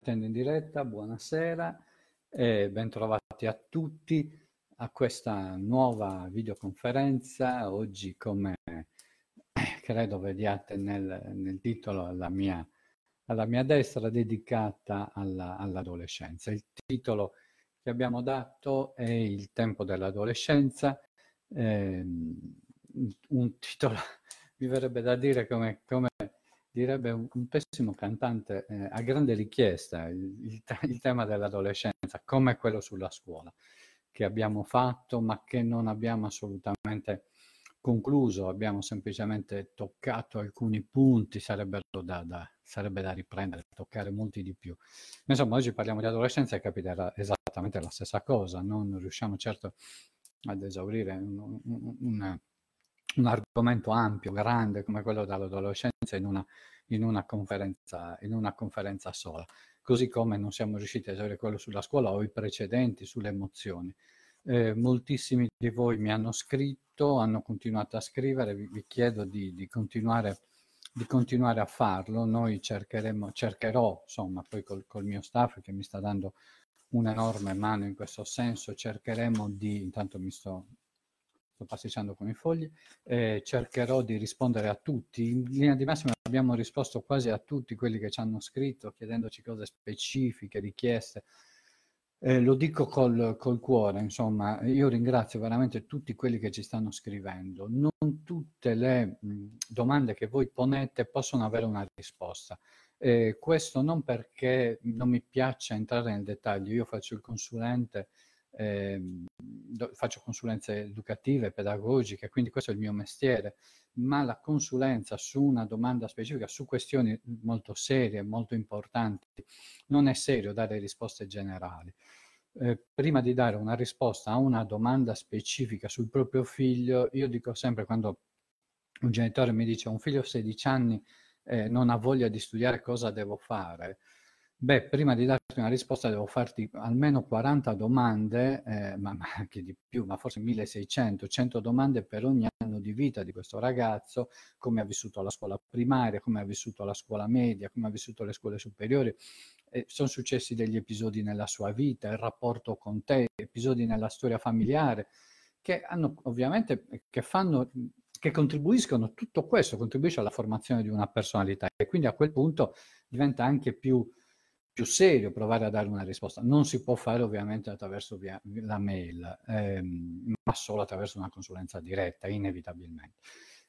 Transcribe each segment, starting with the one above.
trasmettendo in diretta, buonasera e bentrovati a tutti a questa nuova videoconferenza. Oggi, come credo vediate nel, nel titolo, alla mia, alla mia, destra, dedicata alla, all'adolescenza. Il titolo che abbiamo dato è Il tempo dell'adolescenza, eh, un titolo, mi verrebbe da dire come, come direbbe un, un pessimo cantante eh, a grande richiesta il, il, tema dell'adolescenza, come quello sulla scuola, che abbiamo fatto ma che non abbiamo assolutamente concluso, abbiamo semplicemente toccato alcuni punti, sarebbero da, da, sarebbe da riprendere, toccare molti di più. Insomma, oggi parliamo di adolescenza e capiterà esattamente la stessa cosa, non riusciamo certo ad esaurire un, un, un un argomento ampio, grande come quello dell'adolescenza in una, in una, conferenza, in una conferenza sola, così come non siamo riusciti a esaurire quello sulla scuola o i precedenti sulle emozioni. Eh, moltissimi di voi mi hanno scritto, hanno continuato a scrivere, vi, vi chiedo di, di, continuare, di, continuare, a farlo. Noi cercheremo, cercherò, insomma, poi col, col mio staff che mi sta dando un'enorme mano in questo senso, cercheremo di, intanto mi sto sto passeggiando con i fogli, eh, cercherò di rispondere a tutti. In linea di massima abbiamo risposto quasi a tutti quelli che ci hanno scritto, chiedendoci cose specifiche, richieste. Eh, lo dico col, col, cuore, insomma, io ringrazio veramente tutti quelli che ci stanno scrivendo. Non tutte le mh, domande che voi ponete possono avere una risposta. Eh, questo non perché non mi piace entrare nel dettaglio, io faccio il consulente eh, faccio consulenze educative, pedagogiche, quindi questo è il mio mestiere, ma la consulenza su una domanda specifica, su questioni molto serie, molto importanti, non è serio dare risposte generali. Eh, prima di dare una risposta a una domanda specifica sul proprio figlio, io dico sempre quando un genitore mi dice un figlio a 16 anni eh, non ha voglia di studiare cosa devo fare, Beh, prima di darti una risposta devo farti almeno 40 domande, eh, ma, ma, anche di più, ma forse 1600, 100 domande per ogni anno di vita di questo ragazzo, come ha vissuto la scuola primaria, come ha vissuto la scuola media, come ha vissuto le scuole superiori. Eh, sono successi degli episodi nella sua vita, il rapporto con te, episodi nella storia familiare, che hanno ovviamente, che fanno che contribuiscono, tutto questo contribuisce alla formazione di una personalità e quindi a quel punto diventa anche più più serio provare a dare una risposta. Non si può fare ovviamente attraverso via, la mail, ehm, ma solo attraverso una consulenza diretta, inevitabilmente.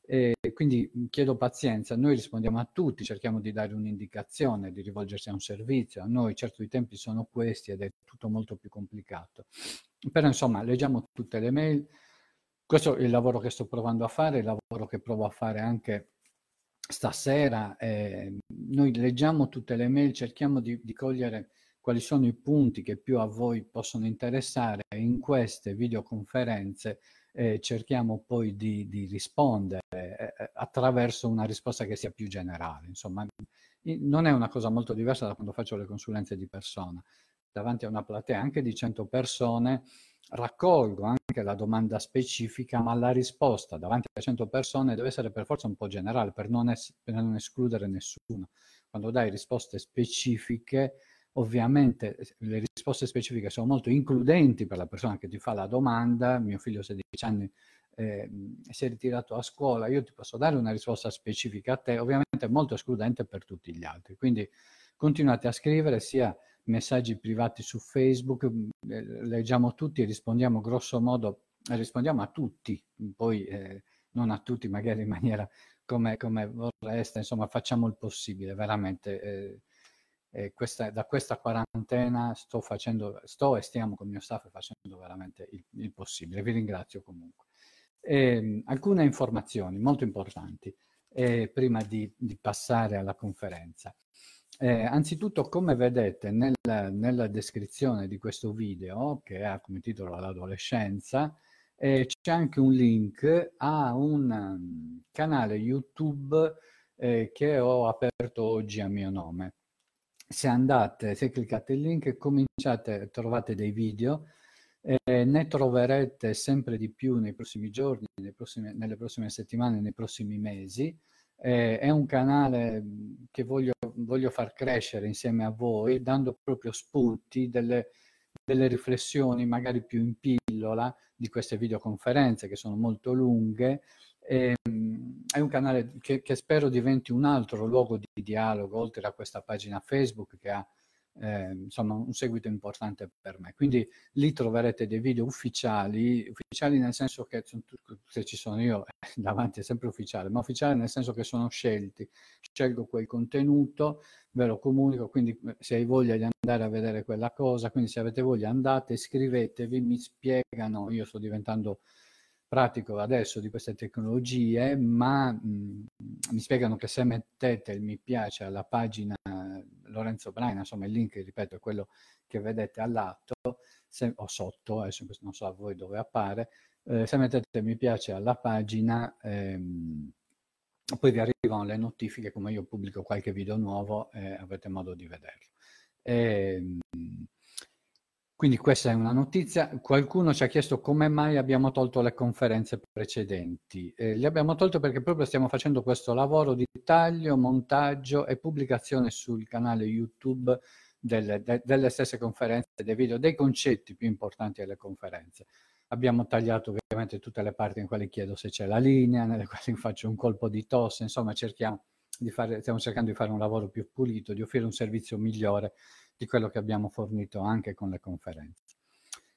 E quindi chiedo pazienza, noi rispondiamo a tutti, cerchiamo di dare un'indicazione, di rivolgersi a un servizio, a noi certo i tempi sono questi ed è tutto molto più complicato. Però insomma leggiamo tutte le mail, questo è il lavoro che sto provando a fare, il lavoro che provo a fare anche stasera eh, noi leggiamo tutte le mail, cerchiamo di, di, cogliere quali sono i punti che più a voi possono interessare in queste videoconferenze eh, cerchiamo poi di, di rispondere eh, eh attraverso una risposta che sia più generale. Insomma, non è una cosa molto diversa da quando faccio le consulenze di persona. Davanti a una platea anche di 100 persone raccolgo anche la domanda specifica, ma la risposta davanti a 100 persone deve essere per forza un po' generale, per non, es- per non escludere nessuno. Quando dai risposte specifiche, ovviamente le risposte specifiche sono molto includenti per la persona che ti fa la domanda, mio figlio ha 16 anni eh, si è ritirato a scuola, io ti posso dare una risposta specifica a te, ovviamente molto escludente per tutti gli altri. Quindi continuate a scrivere sia messaggi privati su Facebook, mm, eh, leggiamo tutti e rispondiamo grosso modo, rispondiamo a tutti, poi eh, non a tutti magari in maniera come, come, vorreste, insomma facciamo il possibile, veramente. Eh, eh, questa, da questa quarantena sto facendo, sto e stiamo con il mio staff facendo veramente il, il possibile, vi ringrazio comunque. Eh, alcune informazioni molto importanti eh, prima di, di passare alla conferenza. Eh, anzitutto, come vedete nella, nella, descrizione di questo video, che ha come titolo l'adolescenza, eh, c'è anche un link a un um, canale YouTube eh, che ho aperto oggi a mio nome. Se andate, se cliccate il link, cominciate, trovate dei video, eh, ne troverete sempre di più nei prossimi giorni, prossimi, nelle prossime settimane, nei prossimi mesi Eh, è un canale che voglio, voglio, far crescere insieme a voi, dando proprio spunti, delle, delle riflessioni magari più in pillola di queste videoconferenze che sono molto lunghe. E, ehm, è un canale che, che spero diventi un altro luogo di dialogo, oltre a questa pagina Facebook che ha eh, insomma un seguito importante per me. Quindi lì troverete dei video ufficiali, ufficiali nel senso che se ci sono io davanti è sempre ufficiale, ma ufficiale nel senso che sono scelti, scelgo quel contenuto, ve lo comunico, quindi eh, se hai voglia di andare a vedere quella cosa, quindi se avete voglia andate, iscrivetevi, mi spiegano, io sto diventando pratico adesso di queste tecnologie, ma mh, mi spiegano che se mettete il mi piace alla pagina Lorenzo Braina, insomma il link, ripeto, è quello che vedete all'atto se, o sotto, adesso non so a voi dove appare, eh, se mettete mi piace alla pagina, ehm, poi vi arrivano le notifiche, come io pubblico qualche video nuovo e avrete modo di vederlo. E, ehm, quindi questa è una notizia. Qualcuno ci ha chiesto come mai abbiamo tolto le conferenze precedenti. Eh, le abbiamo tolte perché proprio stiamo facendo questo lavoro di taglio, montaggio e pubblicazione sul canale YouTube delle, de, delle stesse conferenze, dei video, dei concetti più importanti delle conferenze. Abbiamo tagliato ovviamente tutte le parti in cui chiedo se c'è la linea, nelle quali faccio un colpo di tosse, insomma cerchiamo di fare, stiamo cercando di fare un lavoro più pulito, di offrire un servizio migliore di quello che abbiamo fornito anche con le conferenze.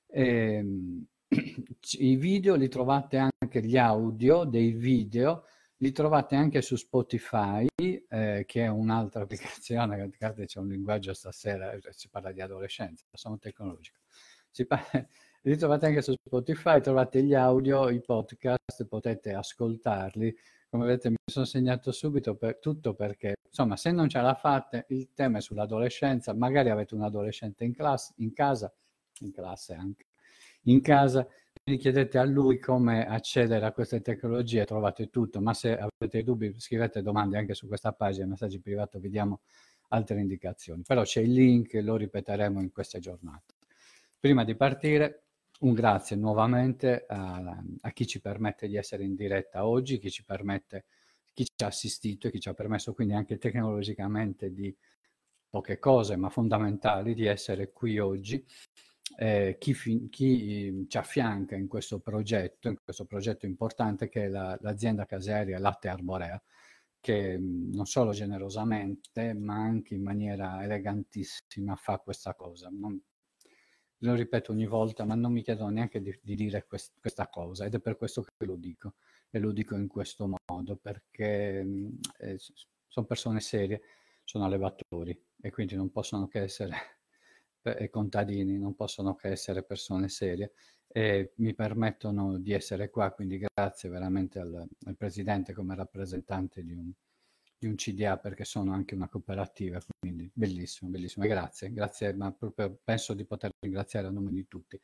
E, ehm, I video li trovate anche, gli audio dei video, li trovate anche su Spotify, eh, che è un'altra applicazione, guardate c'è un linguaggio stasera, eh, si parla di adolescenza, sono tecnologico. Parla, li trovate anche su Spotify, trovate gli audio, i podcast, potete ascoltarli come vedete mi sono segnato subito per tutto perché, insomma, se non ce la fate, il tema è sull'adolescenza, magari avete un adolescente in, classe, in casa, in classe anche, in casa, quindi chiedete a lui come accedere a queste tecnologie, trovate tutto, ma se avete dubbi scrivete domande anche su questa pagina, messaggi privati, vi diamo altre indicazioni. Però c'è il link, lo ripeteremo in queste giornate. Prima di partire un grazie nuovamente a, a, chi ci permette di essere in diretta oggi, chi ci permette, chi ci ha assistito e chi ci ha permesso quindi anche tecnologicamente di poche cose ma fondamentali di essere qui oggi. Eh, chi, fi, chi, ci affianca in questo progetto, in questo progetto importante che è la, l'azienda casearia Latte Arborea, che non solo generosamente ma anche in maniera elegantissima fa questa cosa. Non, lo ripeto ogni volta, ma non mi chiedono neanche di, di dire quest, questa cosa ed è per questo che lo dico e lo dico in questo modo perché eh, sono persone serie, sono allevatori e quindi non possono che essere e contadini, non possono che essere persone serie e mi permettono di essere qua, quindi grazie veramente al, al Presidente come rappresentante di un, di un CDA perché sono anche una cooperativa, quindi bellissimo, bellissimo. E grazie, grazie, ma proprio penso di poter ringraziare a nome di tutti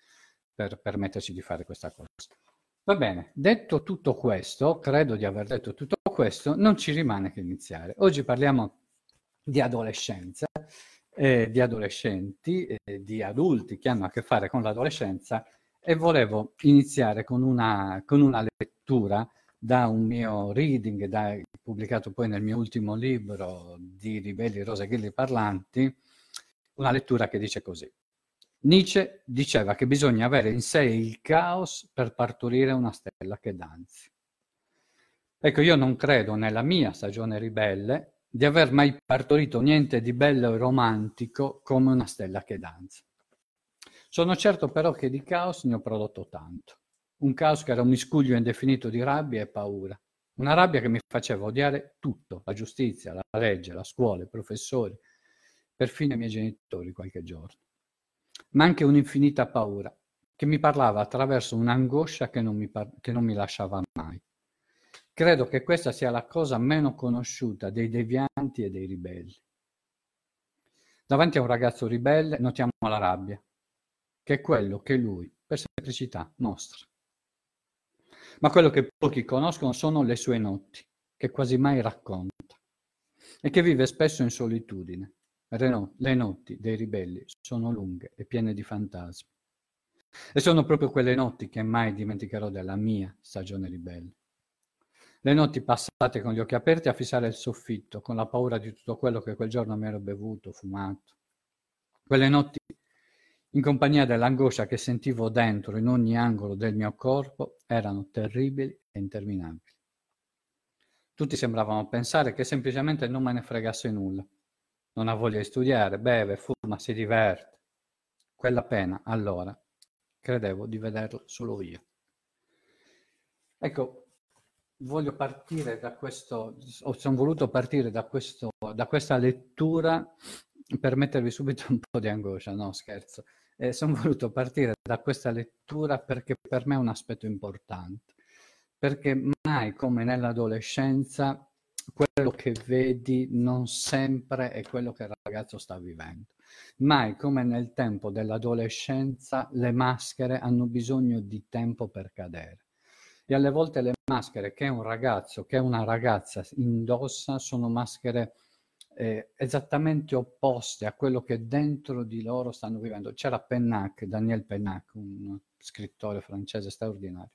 per permetterci di fare questa cosa. Va bene, detto tutto questo, credo di aver detto tutto questo, non ci rimane che iniziare. Oggi parliamo di adolescenza, eh, di adolescenti, eh, di adulti che hanno a che fare con l'adolescenza e volevo iniziare con una, con una lettura da un mio reading, da, pubblicato poi nel mio ultimo libro di Ribelli Rose Ghilli Parlanti, una lettura che dice così. Nietzsche diceva che bisogna avere in sé il caos per partorire una stella che danzi. Ecco, io non credo nella mia stagione ribelle di aver mai partorito niente di bello e romantico come una stella che danza. Sono certo però che di caos ne ho prodotto tanto. Un caos che era un miscuglio indefinito di rabbia e paura. Una rabbia che mi faceva odiare tutto, la giustizia, la legge, la scuola, i professori, perfino i miei genitori qualche giorno. Ma anche un'infinita paura che mi parlava attraverso un'angoscia che non mi, par- che non mi lasciava mai. Credo che questa sia la cosa meno conosciuta dei devianti e dei ribelli. Davanti a un ragazzo ribelle notiamo la rabbia, che è quello che lui, per semplicità, mostra ma quello che pochi conoscono sono le sue notti, che quasi mai racconta, e che vive spesso in solitudine. Le notti dei ribelli sono lunghe e piene di fantasmi. E sono proprio quelle notti che mai dimenticherò della mia stagione ribelle. Le notti passate con gli occhi aperti a fissare il soffitto, con la paura di tutto quello che quel giorno mi ero bevuto, fumato. Quelle notti in compagnia dell'angoscia che sentivo dentro in ogni angolo del mio corpo erano terribili e interminabili. Tutti sembravano pensare che semplicemente non me ne fregasse nulla. Non ha voglia di studiare, beve, fuma, si diverte. Quella pena, allora, credevo di vederla solo io. Ecco, voglio partire da questo, o sono voluto partire da, questo, da questa lettura per mettervi subito un po' di angoscia, no scherzo. Eh, sono voluto partire da questa lettura perché per me è un aspetto importante, perché mai come nell'adolescenza quello che vedi non sempre è quello che il ragazzo sta vivendo. Mai come nel tempo dell'adolescenza le maschere hanno bisogno di tempo per cadere e alle volte le maschere che un ragazzo, che una ragazza indossa sono maschere eh, esattamente opposte a quello che dentro di loro stanno vivendo. C'era Pennac, Daniel Pennac, un scrittore francese straordinario,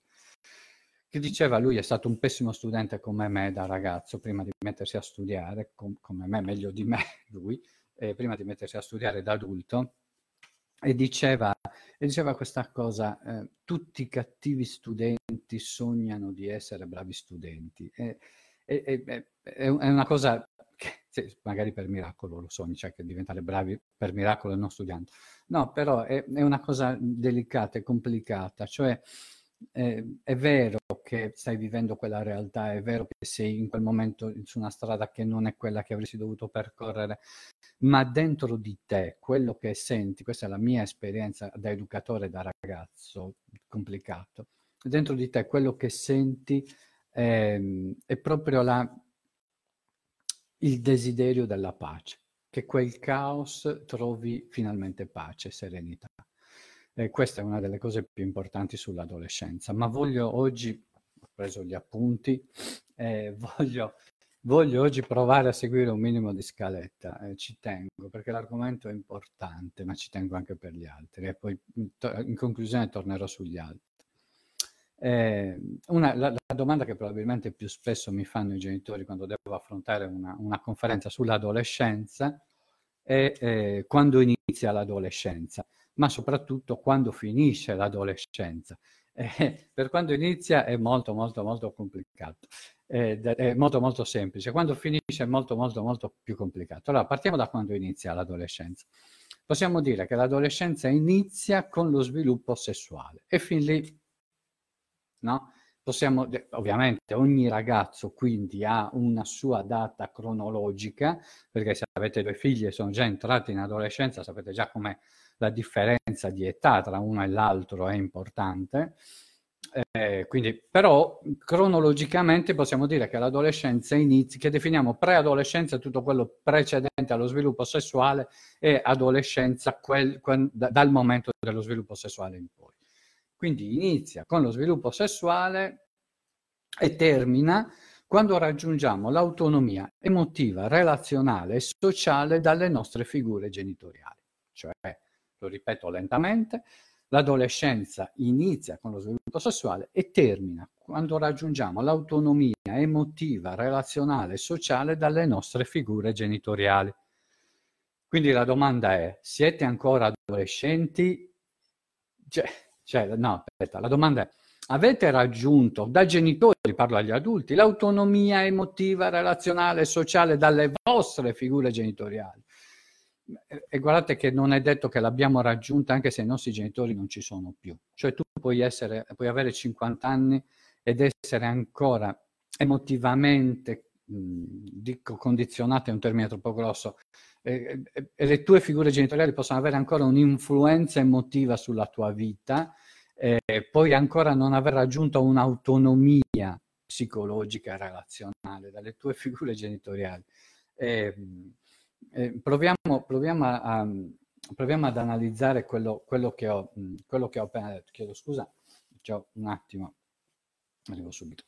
che diceva lui è stato un pessimo studente come me da ragazzo, prima di mettersi a studiare, com- come me, meglio di me lui, eh, prima di mettersi a studiare da adulto, e diceva, e diceva questa cosa, eh, tutti i cattivi studenti sognano di essere bravi studenti. E, e, è una cosa che sì, magari per miracolo lo sogni, cioè che diventare bravi per miracolo e non studiando. No, però è, è una cosa delicata e complicata, cioè eh, è vero che stai vivendo quella realtà, è vero che sei in quel momento su una strada che non è quella che avresti dovuto percorrere, ma dentro di te, quello che senti, questa è la mia esperienza da educatore, da ragazzo, complicato, dentro di te quello che senti eh, è proprio la, il desiderio della pace, che quel caos trovi finalmente pace, serenità. E questa è una delle cose più importanti sull'adolescenza, ma voglio oggi, ho preso gli appunti, eh, voglio, voglio, oggi provare a seguire un minimo di scaletta, eh, ci tengo, perché l'argomento è importante, ma ci tengo anche per gli altri e poi in conclusione tornerò sugli altri. Eh, una, la, la, domanda che probabilmente più spesso mi fanno i genitori quando devo affrontare una, una conferenza sull'adolescenza è eh, quando inizia l'adolescenza ma soprattutto quando finisce l'adolescenza. Eh, per quando inizia è molto molto molto complicato, eh, è molto molto semplice, quando finisce è molto molto molto più complicato. Allora partiamo da quando inizia l'adolescenza. Possiamo dire che l'adolescenza inizia con lo sviluppo sessuale e fin lì, no? Possiamo, ovviamente ogni ragazzo quindi ha una sua data cronologica, perché se avete due figli e sono già entrati in adolescenza sapete già come la differenza di età tra uno e l'altro è importante. Eh, quindi, però cronologicamente possiamo dire che l'adolescenza inizia, che definiamo preadolescenza tutto quello precedente allo sviluppo sessuale e adolescenza quel, quel, da, dal momento dello sviluppo sessuale in poi. Quindi inizia con lo sviluppo sessuale e termina quando raggiungiamo l'autonomia emotiva, relazionale e sociale dalle nostre figure genitoriali, cioè lo ripeto lentamente, l'adolescenza inizia con lo sviluppo sessuale e termina quando raggiungiamo l'autonomia emotiva, relazionale e sociale dalle nostre figure genitoriali. Quindi la domanda è, siete ancora adolescenti? Cioè, cioè, no, aspetta, la domanda è, avete raggiunto da genitori, parlo agli adulti, l'autonomia emotiva, relazionale e sociale dalle vostre figure genitoriali? E guardate che non è detto che l'abbiamo raggiunta anche se i nostri genitori non ci sono più. Cioè tu puoi, essere, puoi avere 50 anni ed essere ancora emotivamente, mh, dico condizionato è un termine troppo grosso, e, e, e, le tue figure genitoriali possono avere ancora un'influenza emotiva sulla tua vita, e poi ancora non aver raggiunto un'autonomia psicologica e relazionale dalle tue figure genitoriali. E, eh, proviamo, proviamo, a, proviamo, ad analizzare quello, quello, che ho, quello, che ho, appena detto. Chiedo scusa, c'è un attimo, arrivo subito.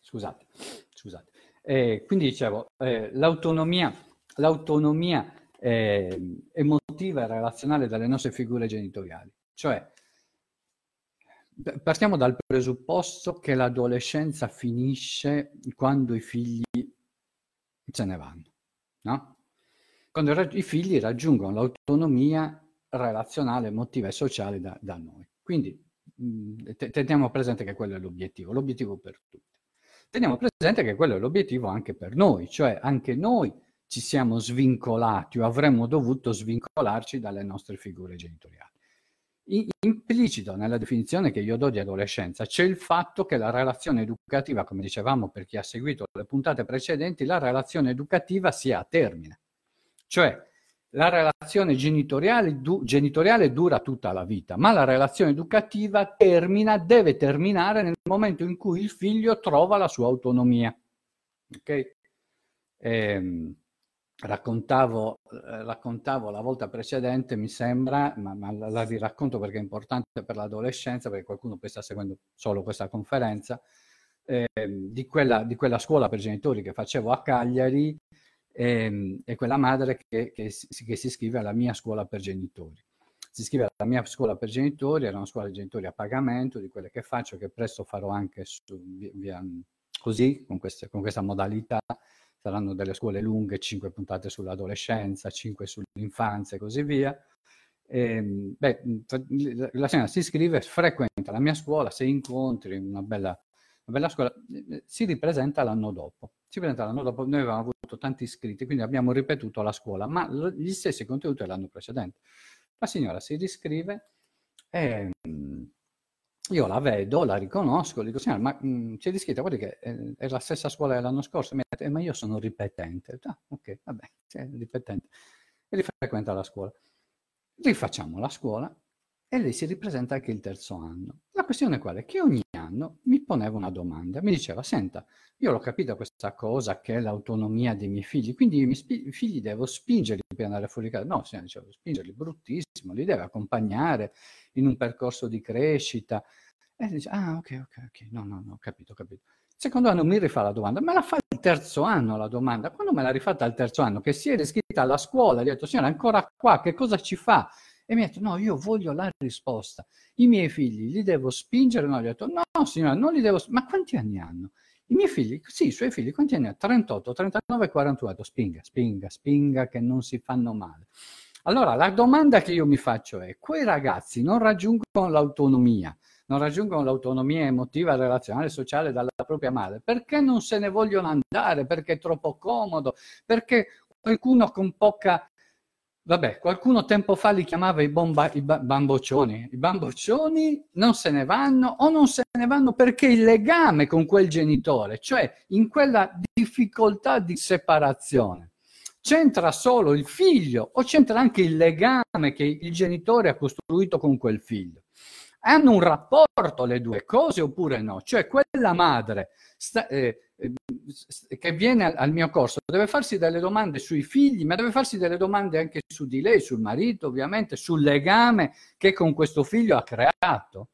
Scusate, scusate. Eh, quindi dicevo, eh, l'autonomia, l'autonomia emotiva e relazionale dalle nostre figure genitoriali, cioè partiamo dal presupposto che l'adolescenza finisce quando i figli se ne vanno, no? Quando i figli raggiungono l'autonomia relazionale, emotiva e sociale da, da noi. Quindi mh, teniamo presente che quello è l'obiettivo, l'obiettivo per tutti. Teniamo presente che quello è l'obiettivo anche per noi, cioè anche noi ci siamo svincolati o avremmo dovuto svincolarci dalle nostre figure genitoriali implicito nella definizione che io do di adolescenza c'è il fatto che la relazione educativa, come dicevamo per chi ha seguito le puntate precedenti, la relazione educativa sia a termine. Cioè la relazione genitoriale, du- genitoriale dura tutta la vita, ma la relazione educativa termina, deve terminare nel momento in cui il figlio trova la sua autonomia. Ok? Ehm, raccontavo, eh, raccontavo la volta precedente, mi sembra, ma, ma la, la racconto perché è importante per l'adolescenza, perché qualcuno poi sta seguendo solo questa conferenza, eh, di, quella, di, quella, scuola per genitori che facevo a Cagliari eh, e quella madre che, che, che, si iscrive alla mia scuola per genitori. Si iscrive alla mia scuola per genitori, era una scuola di genitori a pagamento, di quelle che faccio, che presto farò anche su, via, via, così, con, queste, con questa modalità, saranno delle scuole lunghe, 5 puntate sull'adolescenza, 5 sull'infanzia e così via. E, ehm, beh, la signora si iscrive, frequenta la mia scuola, se incontri una bella, una bella scuola, si ripresenta l'anno dopo. Si presenta l'anno dopo, noi avevamo avuto tanti iscritti, quindi abbiamo ripetuto la scuola, ma gli stessi contenuti dell'anno precedente. La signora si riscrive e io la vedo, la riconosco, dico, signora, ma mh, mm, c'è iscritta, guardi che è, è, la stessa scuola dell'anno scorso, dice, eh, ma io sono ripetente. Ah, ok, vabbè, sei ripetente. E rifrequenta la scuola. Rifacciamo la scuola e lei si ripresenta anche il terzo anno. La questione qual è? Che ogni anno mi poneva una domanda, mi diceva, senta, io l'ho capita questa cosa che è l'autonomia dei miei figli, quindi i miei spi- figli devo spingerli per andare fuori casa. No, signora, dicevo, spingerli bruttissimo, li deve accompagnare in un percorso di crescita. E dice, ah, ok, ok, ok, no, no, no, capito, ho capito. secondo anno mi rifà la domanda, me la fa il terzo anno la domanda. Quando me l'ha rifatta il terzo anno, che si è iscritta alla scuola, gli ho detto, signora, ancora qua, che cosa ci fa? E mi ha detto, no, io voglio la risposta. I miei figli li devo spingere? No, gli ho detto, no, signora, non li devo... Ma quanti anni hanno? I miei figli, sì, i suoi figli, quanti anni hanno? 38, 39, 48. Spinga, spinga, spinga, che non si fanno male. Allora, la domanda che io mi faccio è, quei ragazzi non raggiungono l'autonomia, non raggiungono l'autonomia emotiva, relazionale, sociale dalla propria madre, perché non se ne vogliono andare, perché è troppo comodo, perché qualcuno con poca Vabbè, qualcuno tempo fa li chiamava i, bomba, i bamboccioni. I bamboccioni non se ne vanno o non se ne vanno perché il legame con quel genitore, cioè in quella difficoltà di separazione, c'entra solo il figlio o c'entra anche il legame che il genitore ha costruito con quel figlio. Hanno un rapporto le due cose oppure no? Cioè quella madre sta, eh, che viene al, mio corso deve farsi delle domande sui figli, ma deve farsi delle domande anche su di lei, sul marito, ovviamente, sul legame che con questo figlio ha creato.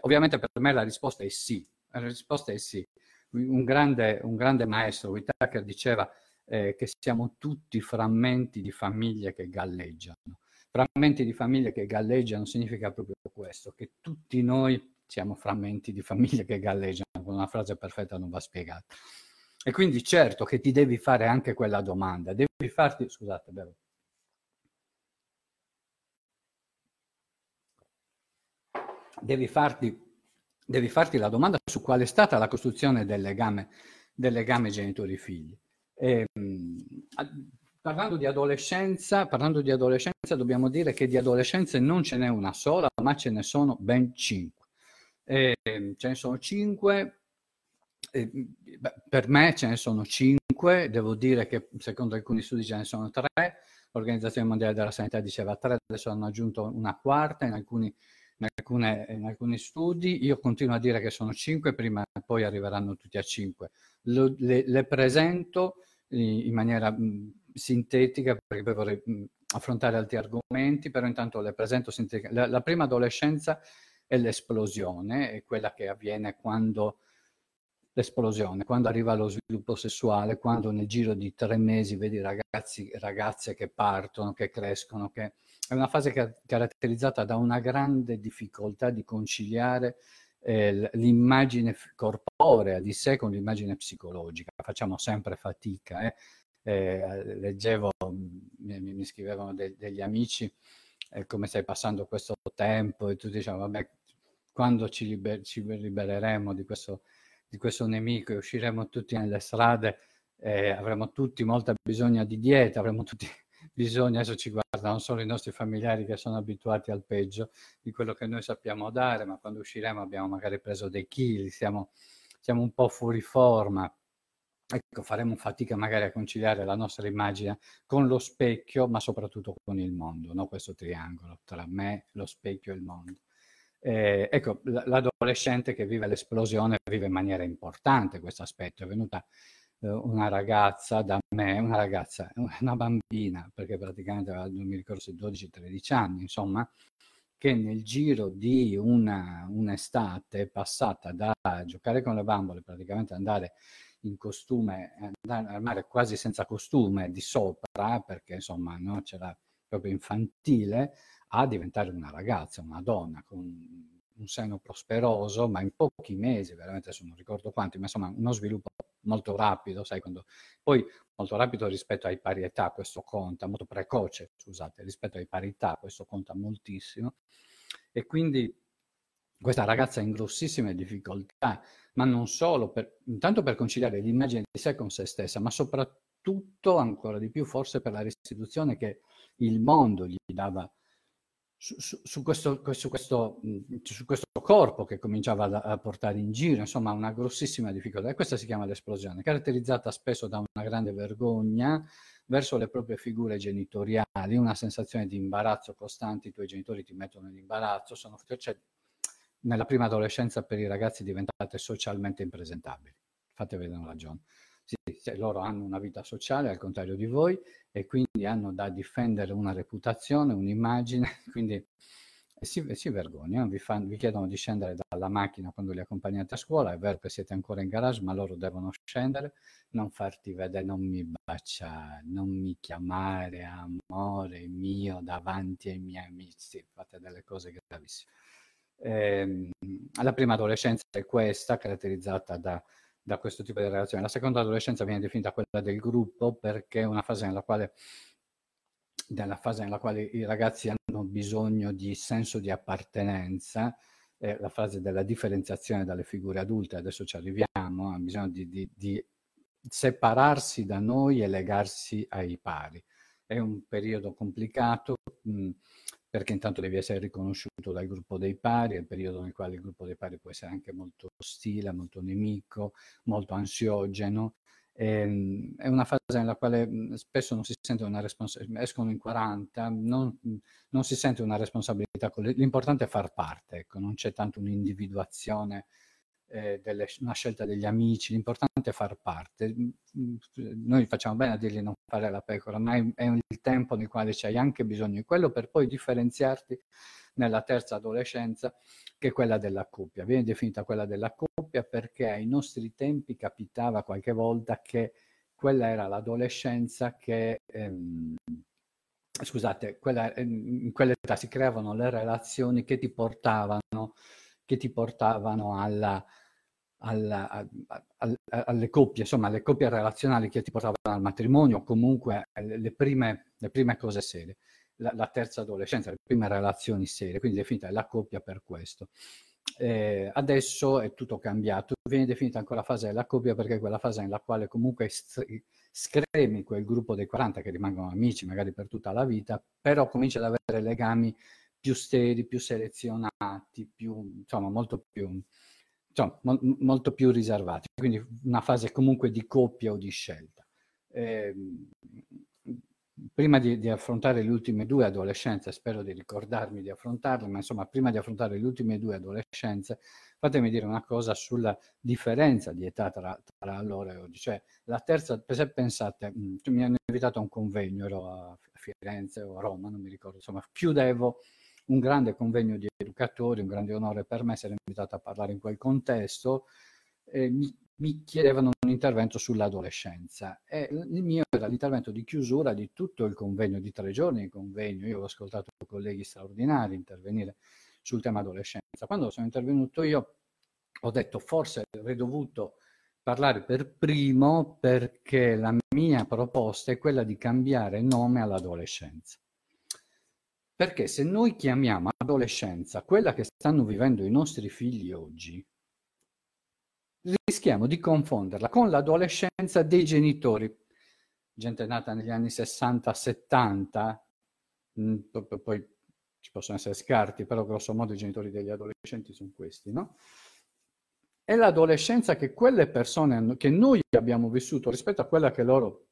Ovviamente per me la risposta è sì. La risposta è sì. Un grande, un grande maestro, Whitaker, diceva eh, che siamo tutti frammenti di famiglie che galleggiano. Frammenti di famiglie che galleggiano significa proprio questo, che tutti noi siamo frammenti di famiglie che galleggiano, con una frase perfetta non va spiegata. E quindi certo che ti devi fare anche quella domanda, devi farti, scusate, bevo. Devi farti, devi farti la domanda su qual è stata la costruzione del legame, del legame genitori-figli. E, ehm, parlando di parlando di adolescenza, dobbiamo dire che di adolescenze non ce n'è una sola, ma ce ne sono ben cinque. Eh, ce ne sono cinque, eh, per me ce ne sono cinque, devo dire che secondo alcuni studi ce ne sono tre, l'Organizzazione Mondiale della Sanità diceva tre, adesso hanno aggiunto una quarta in alcuni, in, alcune, in alcuni studi, io continuo a dire che sono cinque, prima e poi arriveranno tutti a cinque. Lo, le, le, presento in, maniera sintetica perché poi vorrei affrontare altri argomenti, però intanto le presento sintetica. La, la prima adolescenza è l'esplosione, è quella che avviene quando l'esplosione, quando arriva lo sviluppo sessuale, quando nel giro di tre mesi vedi ragazzi, ragazze che partono, che crescono, che è una fase caratterizzata da una grande difficoltà di conciliare eh, l'immagine corporea di sé con l'immagine psicologica. Facciamo sempre fatica. Eh? Eh, leggevo, mi, mi scrivevano de- degli amici eh, come stai passando questo tempo e tutti dicevano vabbè quando ci, liber- ci libereremo di questo, di questo, nemico e usciremo tutti nelle strade eh, avremo tutti molta bisogno di dieta, avremo tutti bisogno, adesso ci guardano solo i nostri familiari che sono abituati al peggio di quello che noi sappiamo dare, ma quando usciremo abbiamo magari preso dei chili, siamo, siamo un po' fuori forma. Ecco, faremo fatica magari a conciliare la nostra immagine con lo specchio, ma soprattutto con il mondo, no? questo triangolo tra me, lo specchio e il mondo. Eh, ecco, l'adolescente che vive l'esplosione vive in maniera importante questo aspetto. È venuta eh, una ragazza da me, una ragazza, una bambina, perché praticamente aveva, non mi ricordo se 12-13 anni, insomma, che nel giro di una, un'estate passata da giocare con le bambole, praticamente andare in costume, andare al mare quasi senza costume di sopra, perché insomma no, c'era proprio infantile, a diventare una ragazza, una donna con un seno prosperoso, ma in pochi mesi, veramente adesso non ricordo quanti, ma insomma uno sviluppo molto rapido, sai, quando... poi molto rapido rispetto ai pari età, questo conta, molto precoce, scusate, rispetto ai pari età, questo conta moltissimo. E quindi questa ragazza in grossissime difficoltà, ma non solo, per, intanto per conciliare l'immagine di sé con se stessa, ma soprattutto, ancora di più, forse per la restituzione che il mondo gli dava su, su, su, questo, su, questo, questo, corpo che cominciava a, a, portare in giro, insomma una grossissima difficoltà. E questa si chiama l'esplosione, caratterizzata spesso da una grande vergogna verso le proprie figure genitoriali, una sensazione di imbarazzo costante, i tuoi genitori ti mettono in imbarazzo, sono, cioè, nella prima adolescenza per i ragazzi diventate socialmente impresentabili. Fate vedere una ragione. Sì, loro hanno una vita sociale al contrario di voi e quindi hanno da difendere una reputazione, un'immagine, quindi si, si vergognano, vi, fan, vi, chiedono di scendere dalla macchina quando li accompagnate a scuola, è vero che siete ancora in garage, ma loro devono scendere, non farti vedere, non mi baciare, non mi chiamare amore mio davanti ai miei amici, fate delle cose gravissime. Eh, la prima adolescenza è questa, caratterizzata da da questo tipo di relazione. La seconda adolescenza viene definita quella del gruppo perché è una fase nella quale, fase nella quale i ragazzi hanno bisogno di senso di appartenenza, è la fase della differenziazione dalle figure adulte, adesso ci arriviamo, hanno bisogno di, di, di separarsi da noi e legarsi ai pari. È un periodo complicato, mh, perché intanto devi essere riconosciuto dal gruppo dei pari, è il periodo nel quale il gruppo dei pari può essere anche molto ostile, molto nemico, molto ansiogeno. E, ehm, è una fase nella quale spesso non si sente una responsabilità, escono in 40, non, non, si sente una responsabilità, l'importante è far parte, ecco, non c'è tanto un'individuazione eh, delle, una scelta degli amici, l'importante è far parte. Noi facciamo bene a dirgli non fare la pecora, ma è, è il tempo nel quale c'hai anche bisogno di quello per poi differenziarti nella terza adolescenza, che è quella della coppia. Viene definita quella della coppia perché ai nostri tempi capitava qualche volta che quella era l'adolescenza che... Ehm, scusate, quella, in quell'età si creavano le relazioni che ti portavano, che ti portavano alla, alla, a, a, alle coppie, insomma, alle coppie relazionali che ti portavano al matrimonio, comunque le prime, le prime cose serie, la, la, terza adolescenza, le prime relazioni serie, quindi definita la coppia per questo. Eh, adesso è tutto cambiato, viene definita ancora la fase della coppia perché è quella fase nella quale comunque scremi quel gruppo dei 40 che rimangono amici magari per tutta la vita, però comincia ad avere legami più steri, più selezionati, più, insomma, molto più insomma, mo- molto più riservati, quindi una fase comunque di coppia o di scelta. Eh, prima di, di, affrontare le ultime due adolescenze, spero di ricordarmi di affrontarle, ma insomma, prima di affrontare le ultime due adolescenze, fatemi dire una cosa sulla differenza di età tra, tra loro e oggi. Cioè, la terza, se pensate, mm, mi hanno invitato a un convegno, ero a Firenze o a Roma, non mi ricordo, insomma, chiudevo un grande convegno di educatori, un grande onore per me essere invitato a parlare in quel contesto. E mi, mi chiedevano un intervento sull'adolescenza e il mio era l'intervento di chiusura di tutto il convegno di tre giorni, il convegno, io ho ascoltato colleghi straordinari intervenire sul tema adolescenza. Quando sono intervenuto io ho detto forse avrei dovuto parlare per primo perché la mia proposta è quella di cambiare nome all'adolescenza. Perché se noi chiamiamo adolescenza quella che stanno vivendo i nostri figli oggi, rischiamo di confonderla con l'adolescenza dei genitori. Gente nata negli anni 60-70, mm, poi ci possono essere scarti, però grosso modo i genitori degli adolescenti sono questi, no? È l'adolescenza che quelle persone, che noi abbiamo vissuto rispetto a quella che loro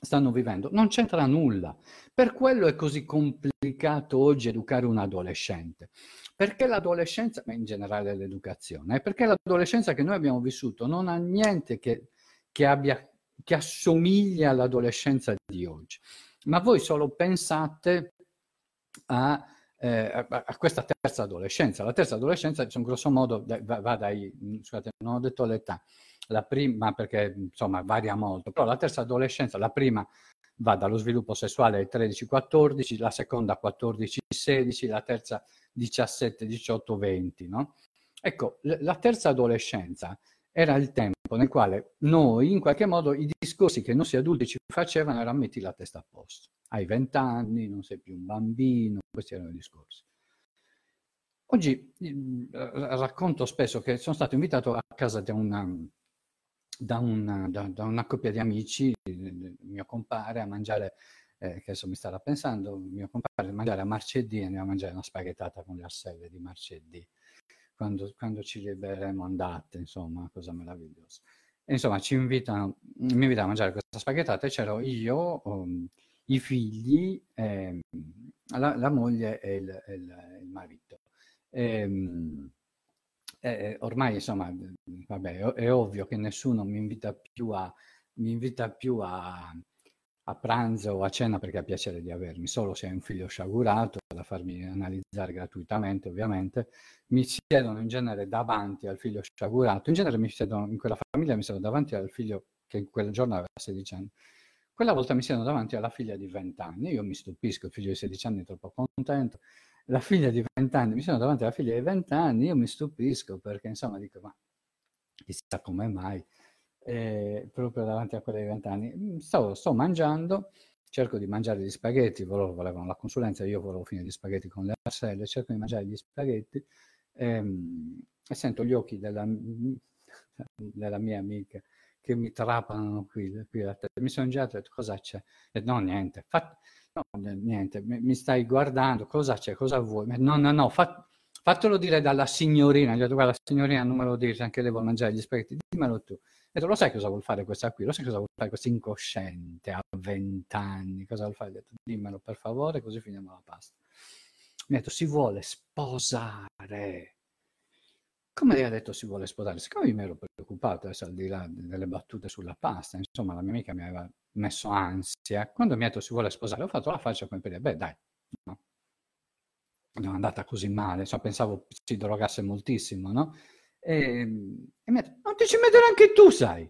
stanno vivendo, non c'entra nulla. Per quello è così complicato oggi educare un adolescente. Perché l'adolescenza, ma in generale l'educazione, perché l'adolescenza che noi abbiamo vissuto non ha niente che, che, abbia, che assomiglia all'adolescenza di oggi. Ma voi solo pensate a, eh, a, questa terza adolescenza. La terza adolescenza, diciamo, grosso modo, va, va dai, scusate, non ho detto l'età, la prima perché insomma varia molto, però la terza adolescenza, la prima va dallo sviluppo sessuale ai 13-14, la seconda 14-16, la terza 17-18-20, no? Ecco, la terza adolescenza era il tempo nel quale noi, in qualche modo, i discorsi che i nostri adulti ci facevano erano metti la testa a posto. Hai 20 anni, non sei più un bambino, questi erano i discorsi. Oggi racconto spesso che sono stato invitato a casa di una, da una, da, da una coppia di amici, mio compare, a mangiare, eh, che adesso mi starà pensando, mio compare a mangiare a marcedì, andiamo a mangiare una spaghettata con le arselle di marcedì, quando, quando ci libereremo andate, insomma, cosa meravigliosa. E, insomma, ci invitano, mi invitano a mangiare questa spaghettata e c'ero io, um, i figli, eh, la, la, moglie e il, il, il marito. E, um, eh, ormai insomma, vabbè, è, è, ovvio che nessuno mi invita più a, mi invita più a, a pranzo o a cena perché ha piacere di avermi, solo se hai un figlio sciagurato da farmi analizzare gratuitamente ovviamente, mi siedono in genere davanti al figlio sciagurato, in genere mi siedono, in quella famiglia mi siedono davanti al figlio che in quel giorno aveva 16 anni, quella volta mi siedono davanti alla figlia di 20 anni, io mi stupisco, il figlio di 16 anni è troppo contento, la figlia di 20 anni, mi sono davanti alla figlia di 20 anni, io mi stupisco perché insomma dico, ma chissà come mai, eh, proprio davanti a quella di 20 anni, mm, sto, sto mangiando, cerco di mangiare gli spaghetti, loro volevano la consulenza, io volevo finire gli spaghetti con le arselle, cerco di mangiare gli spaghetti ehm, e sento gli occhi della, della mia amica che mi trapano qui, qui mi sono girato e ho detto cosa c'è? E no, niente, Fa, No, niente, mi stai guardando, cosa c'è, cosa vuoi? No, no, no, fa, fatelo dire dalla signorina. Gli ho detto, guarda, signorina non me lo dice, anche vuole mangiare gli spaghetti, dimmelo tu. Detto, lo sai cosa vuol fare questa qui? Lo sai cosa vuol fare questo incosciente a vent'anni? Cosa vuol fare? Ho detto, dimmelo per favore, così finiamo la pasta. Mi ha detto, si vuole sposare. Come lei ha detto si vuole sposare? Siccome io mi ero preoccupato, adesso al di là delle battute sulla pasta, insomma la mia amica mi aveva messo ansia, quando mi ha detto si vuole sposare ho fatto la faccia come per dire, beh dai, no? non è andata così male, insomma, pensavo si drogasse moltissimo, no? E, e mi ha detto, non ti ci mettere anche tu, sai?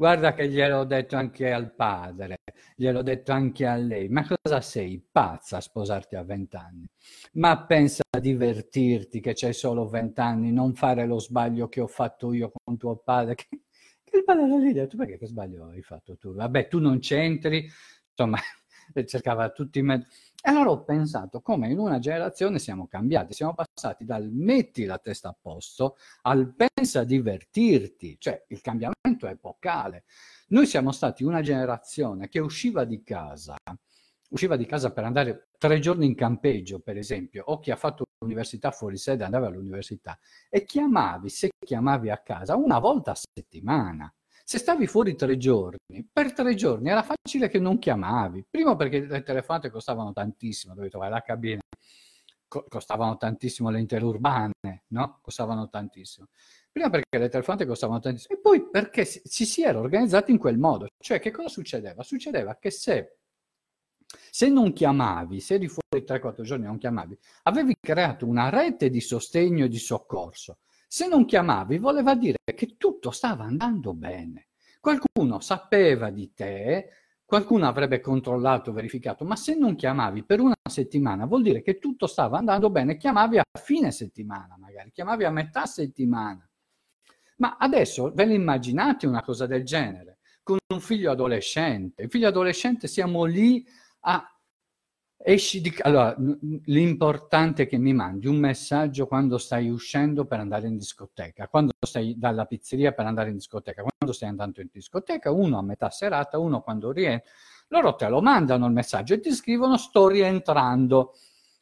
Guarda che gliel'ho detto anche al padre, gliel'ho detto anche a lei. Ma cosa sei pazza a sposarti a vent'anni? Ma pensa a divertirti che c'hai solo vent'anni, non fare lo sbaglio che ho fatto io con tuo padre. Che, che il padre lì ha detto, perché che sbaglio hai fatto tu? Vabbè, tu non c'entri, insomma, cercava tutti i mezzi. E allora ho pensato come in una generazione siamo cambiati, siamo passati dal metti la testa a posto al pensa a divertirti, cioè il cambiamento è epocale. Noi siamo stati una generazione che usciva di casa, usciva di casa per andare tre giorni in campeggio, per esempio, o chi ha fatto l'università fuori sede andava all'università e chiamavi, se chiamavi a casa, una volta a settimana. Se stavi fuori tre giorni, per tre giorni era facile che non chiamavi. Primo perché le telefonate costavano tantissimo, dovevi trovare la cabina, Co- costavano tantissimo le interurbane, no? Costavano tantissimo. Prima perché le telefonate costavano tantissimo e poi perché si, si era organizzati in quel modo. Cioè, che cosa succedeva? Succedeva che se, se non chiamavi, se eri fuori 3-4 giorni e non chiamavi, avevi creato una rete di sostegno e di soccorso se non chiamavi, voleva dire che tutto stava andando bene. Qualcuno sapeva di te, qualcuno avrebbe controllato, verificato, ma se non chiamavi per una settimana vuol dire che tutto stava andando bene, chiamavi a fine settimana magari, chiamavi a metà settimana. Ma adesso ve ne immaginate una cosa del genere, con un figlio adolescente. Il figlio adolescente siamo lì a esci di allora l'importante è che mi mandi un messaggio quando stai uscendo per andare in discoteca quando stai dalla pizzeria per andare in discoteca quando stai andando in discoteca uno a metà serata uno quando rientri loro te lo mandano il messaggio e ti scrivono sto rientrando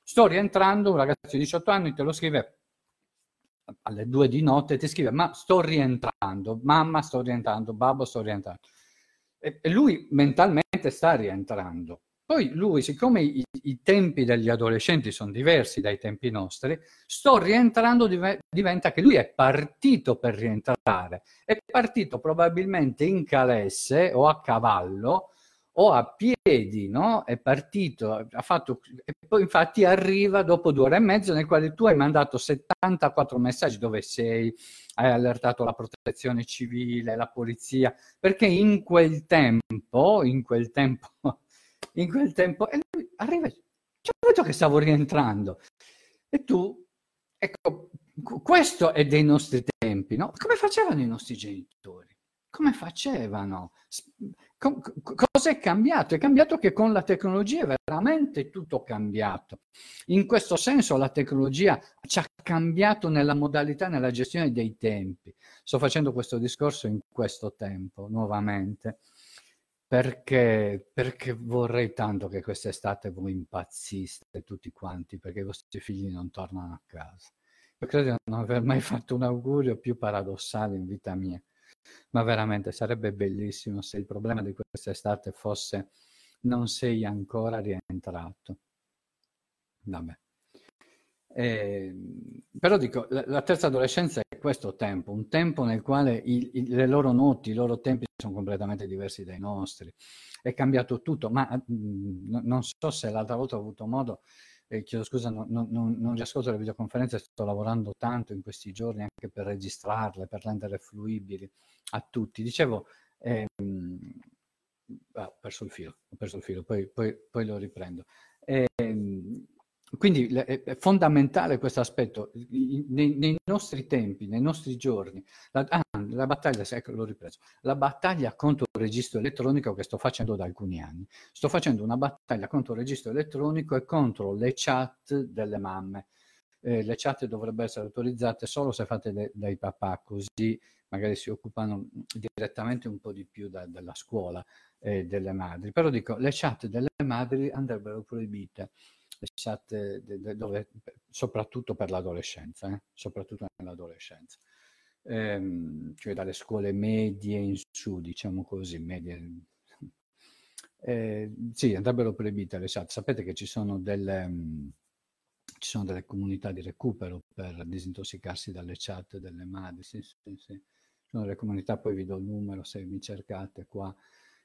sto rientrando un ragazzo di 18 anni te lo scrive alle due di notte ti scrive ma sto rientrando mamma sto rientrando babbo sto rientrando e, e lui mentalmente sta rientrando poi lui, siccome i, i, tempi degli adolescenti sono diversi dai tempi nostri, sto rientrando, div- diventa che lui è partito per rientrare. È partito probabilmente in calesse o a cavallo o a piedi, no? È partito, ha fatto, e poi infatti arriva dopo due ore e mezzo nel quale tu hai mandato 74 messaggi dove sei, hai allertato la protezione civile, la polizia, perché in quel tempo, in quel tempo in quel tempo e lui arriva, ci ho detto che stavo rientrando. E tu, ecco, questo è dei nostri tempi, no? Come facevano i nostri genitori? Come facevano? cosa è cambiato? È cambiato che con la tecnologia è veramente tutto cambiato. In questo senso la tecnologia ci ha cambiato nella modalità, nella gestione dei tempi. Sto facendo questo discorso in questo tempo, nuovamente perché, perché vorrei tanto che quest'estate voi impazziste tutti quanti, perché i vostri figli non tornano a casa. Io credo di non aver mai fatto un augurio più paradossale in vita mia, ma veramente sarebbe bellissimo se il problema di quest'estate fosse non sei ancora rientrato. Vabbè. Eh, però dico, la, la, terza adolescenza è questo tempo, un tempo nel quale i, i, le loro noti, i loro tempi sono completamente diversi dai nostri. È cambiato tutto, ma mh, mm, non so se l'altra volta ho avuto modo, eh, chiedo scusa, non, non, non riascolto le videoconferenze, sto lavorando tanto in questi giorni anche per registrarle, per renderle fruibili a tutti. Dicevo, ah, ho perso il filo, ho perso il filo, poi, poi, poi lo riprendo. Ehm, quindi è fondamentale questo aspetto. Nei, nei, nostri tempi, nei nostri giorni, la, ah, la battaglia, ecco, l'ho ripreso, la battaglia contro il registro elettronico che sto facendo da alcuni anni. Sto facendo una battaglia contro il registro elettronico e contro le chat delle mamme. Eh, le chat dovrebbero essere autorizzate solo se fatte de, dai papà, così magari si occupano direttamente un po' di più da, della scuola eh, delle madri. Però dico, le chat delle madri andrebbero proibite chat dove, soprattutto per l'adolescenza, eh? soprattutto nell'adolescenza, ehm, cioè dalle scuole medie in su, diciamo così, medie. Eh, sì, andrebbero proibite le chat. Sapete che ci sono delle, mh, ci sono delle comunità di recupero per disintossicarsi dalle chat delle madri, sì, sì, sì. Sono delle comunità, poi vi do il numero se mi cercate qua,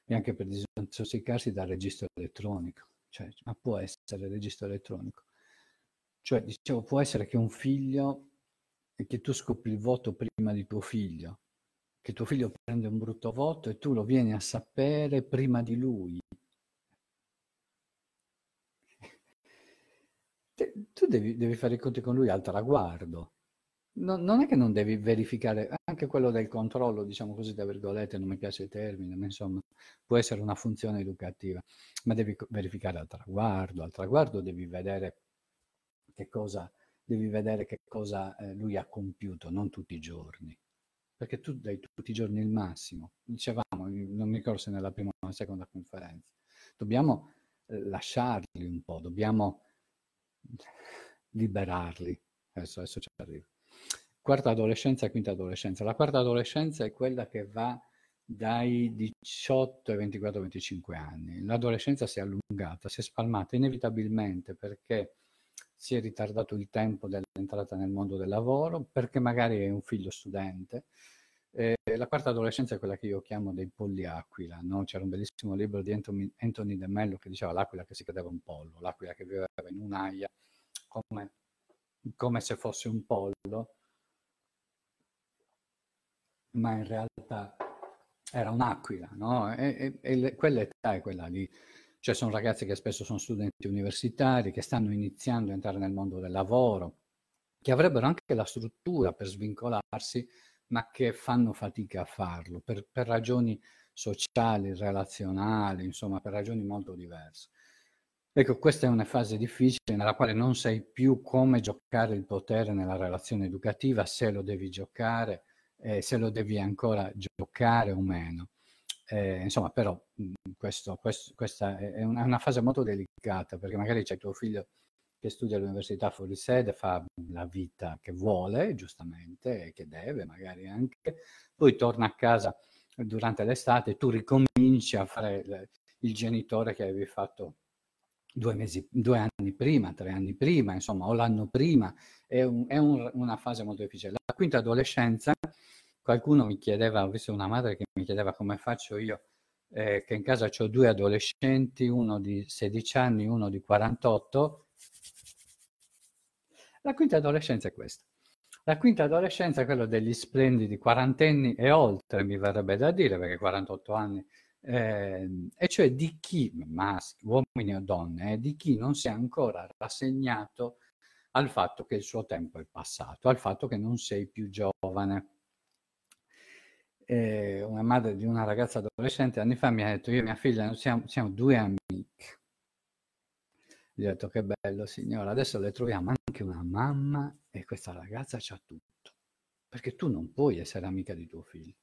e anche per disintossicarsi dal registro elettronico cioè, ma può essere registro elettronico. Cioè, dicevo, può essere che un figlio, e che tu scopri il voto prima di tuo figlio, che tuo figlio prende un brutto voto e tu lo vieni a sapere prima di lui. tu devi, devi fare i conti con lui al traguardo. No, non è che non devi verificare, anche quello del controllo, diciamo così, tra virgolette, non mi piace il termine, ma insomma, può essere una funzione educativa, ma devi verificare al traguardo, al traguardo devi vedere che cosa, devi vedere che cosa eh, lui ha compiuto, non tutti i giorni, perché tu dai tutti i giorni il massimo, dicevamo, non mi ricordo se nella prima o nella seconda conferenza, dobbiamo eh, lasciarli un po', dobbiamo liberarli, adesso, adesso ci arrivo quarta adolescenza e quinta adolescenza. La quarta adolescenza è quella che va dai 18 ai 24-25 anni. L'adolescenza si è allungata, si è spalmata inevitabilmente perché si è ritardato il tempo dell'entrata nel mondo del lavoro, perché magari è un figlio studente. Eh, la quarta adolescenza è quella che io chiamo dei polli aquila. No? C'era un bellissimo libro di Anthony, Anthony De Mello che diceva l'aquila che si credeva un pollo, l'aquila che viveva in un'aia come, come se fosse un pollo ma in realtà era un'aquila, no? E, e, e quell'età è quella lì. Cioè sono ragazzi che spesso sono studenti universitari, che stanno iniziando a entrare nel mondo del lavoro, che avrebbero anche la struttura per svincolarsi, ma che fanno fatica a farlo per, per ragioni sociali, relazionali, insomma, per ragioni molto diverse. Ecco, questa è una fase difficile nella quale non sai più come giocare il potere nella relazione educativa, se lo devi giocare, eh, se lo devi ancora giocare o meno. Eh, insomma, però questo, questo, questa è una, una, fase molto delicata perché magari c'è tuo figlio che studia all'università fuori sede, fa la vita che vuole, giustamente, e che deve magari anche, poi torna a casa durante l'estate, tu ricominci a fare il genitore che avevi fatto due, mesi, due anni prima, tre anni prima, insomma, o l'anno prima, è, un, è un, una fase molto difficile. La quinta adolescenza, qualcuno mi chiedeva, ho visto una madre che mi chiedeva come faccio io, eh, che in casa ho due adolescenti, uno di 16 anni, uno di 48. La quinta adolescenza è questa. La quinta adolescenza è quella degli splendidi quarantenni e oltre, mi verrebbe da dire, perché 48 anni, eh, e cioè di chi, maschi, uomini o donne, eh, di chi non si è ancora rassegnato al fatto che il suo tempo è passato, al fatto che non sei più giovane. Eh, una madre di una ragazza adolescente anni fa mi ha detto, io e mia figlia siamo, siamo due amiche. Gli ho detto che bello signora, adesso le troviamo anche una mamma e questa ragazza c'ha tutto, perché tu non puoi essere amica di tuo figlio.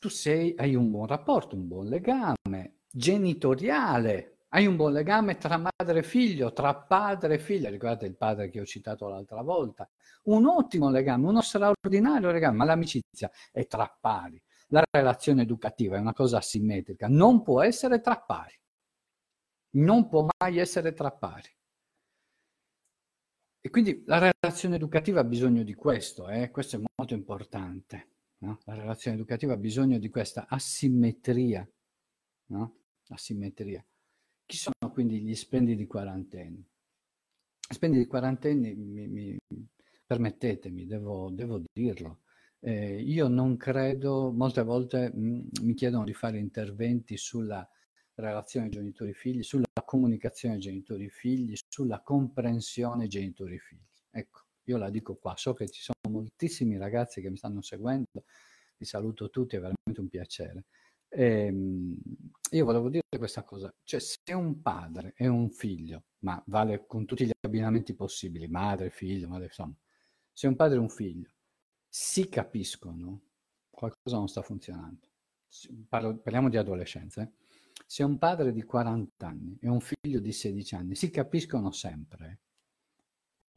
Tu sei, hai un buon rapporto, un buon legame genitoriale, hai un buon legame tra madre e figlio, tra padre e figlia, ricordate il padre che ho citato l'altra volta, un ottimo legame, uno straordinario legame, ma l'amicizia è tra pari. La relazione educativa è una cosa asimmetrica, non può essere tra pari. Non può mai essere tra pari. E quindi la relazione educativa ha bisogno di questo, eh? questo è molto importante. No? La relazione educativa ha bisogno di questa asimmetria. No? Asimmetria. Chi sono quindi gli splendidi quarantenni? Splendidi quarantenni, mi, mi, permettetemi, devo, devo dirlo, eh, io non credo, molte volte mh, mm, mi chiedono di fare interventi sulla relazione genitori-figli, sulla comunicazione genitori-figli, sulla comprensione genitori-figli. Ecco, io la dico qua, so che ci sono moltissimi ragazzi che mi stanno seguendo, li saluto tutti, è veramente un piacere. E, ehm, io volevo dire questa cosa, cioè se un padre e un figlio, ma vale con tutti gli abbinamenti possibili, madre, figlio, madre, insomma, se un padre e un figlio si capiscono, qualcosa non sta funzionando. Parlo, parliamo di adolescenza. Eh? Se un padre di 40 anni e un figlio di 16 anni si capiscono sempre,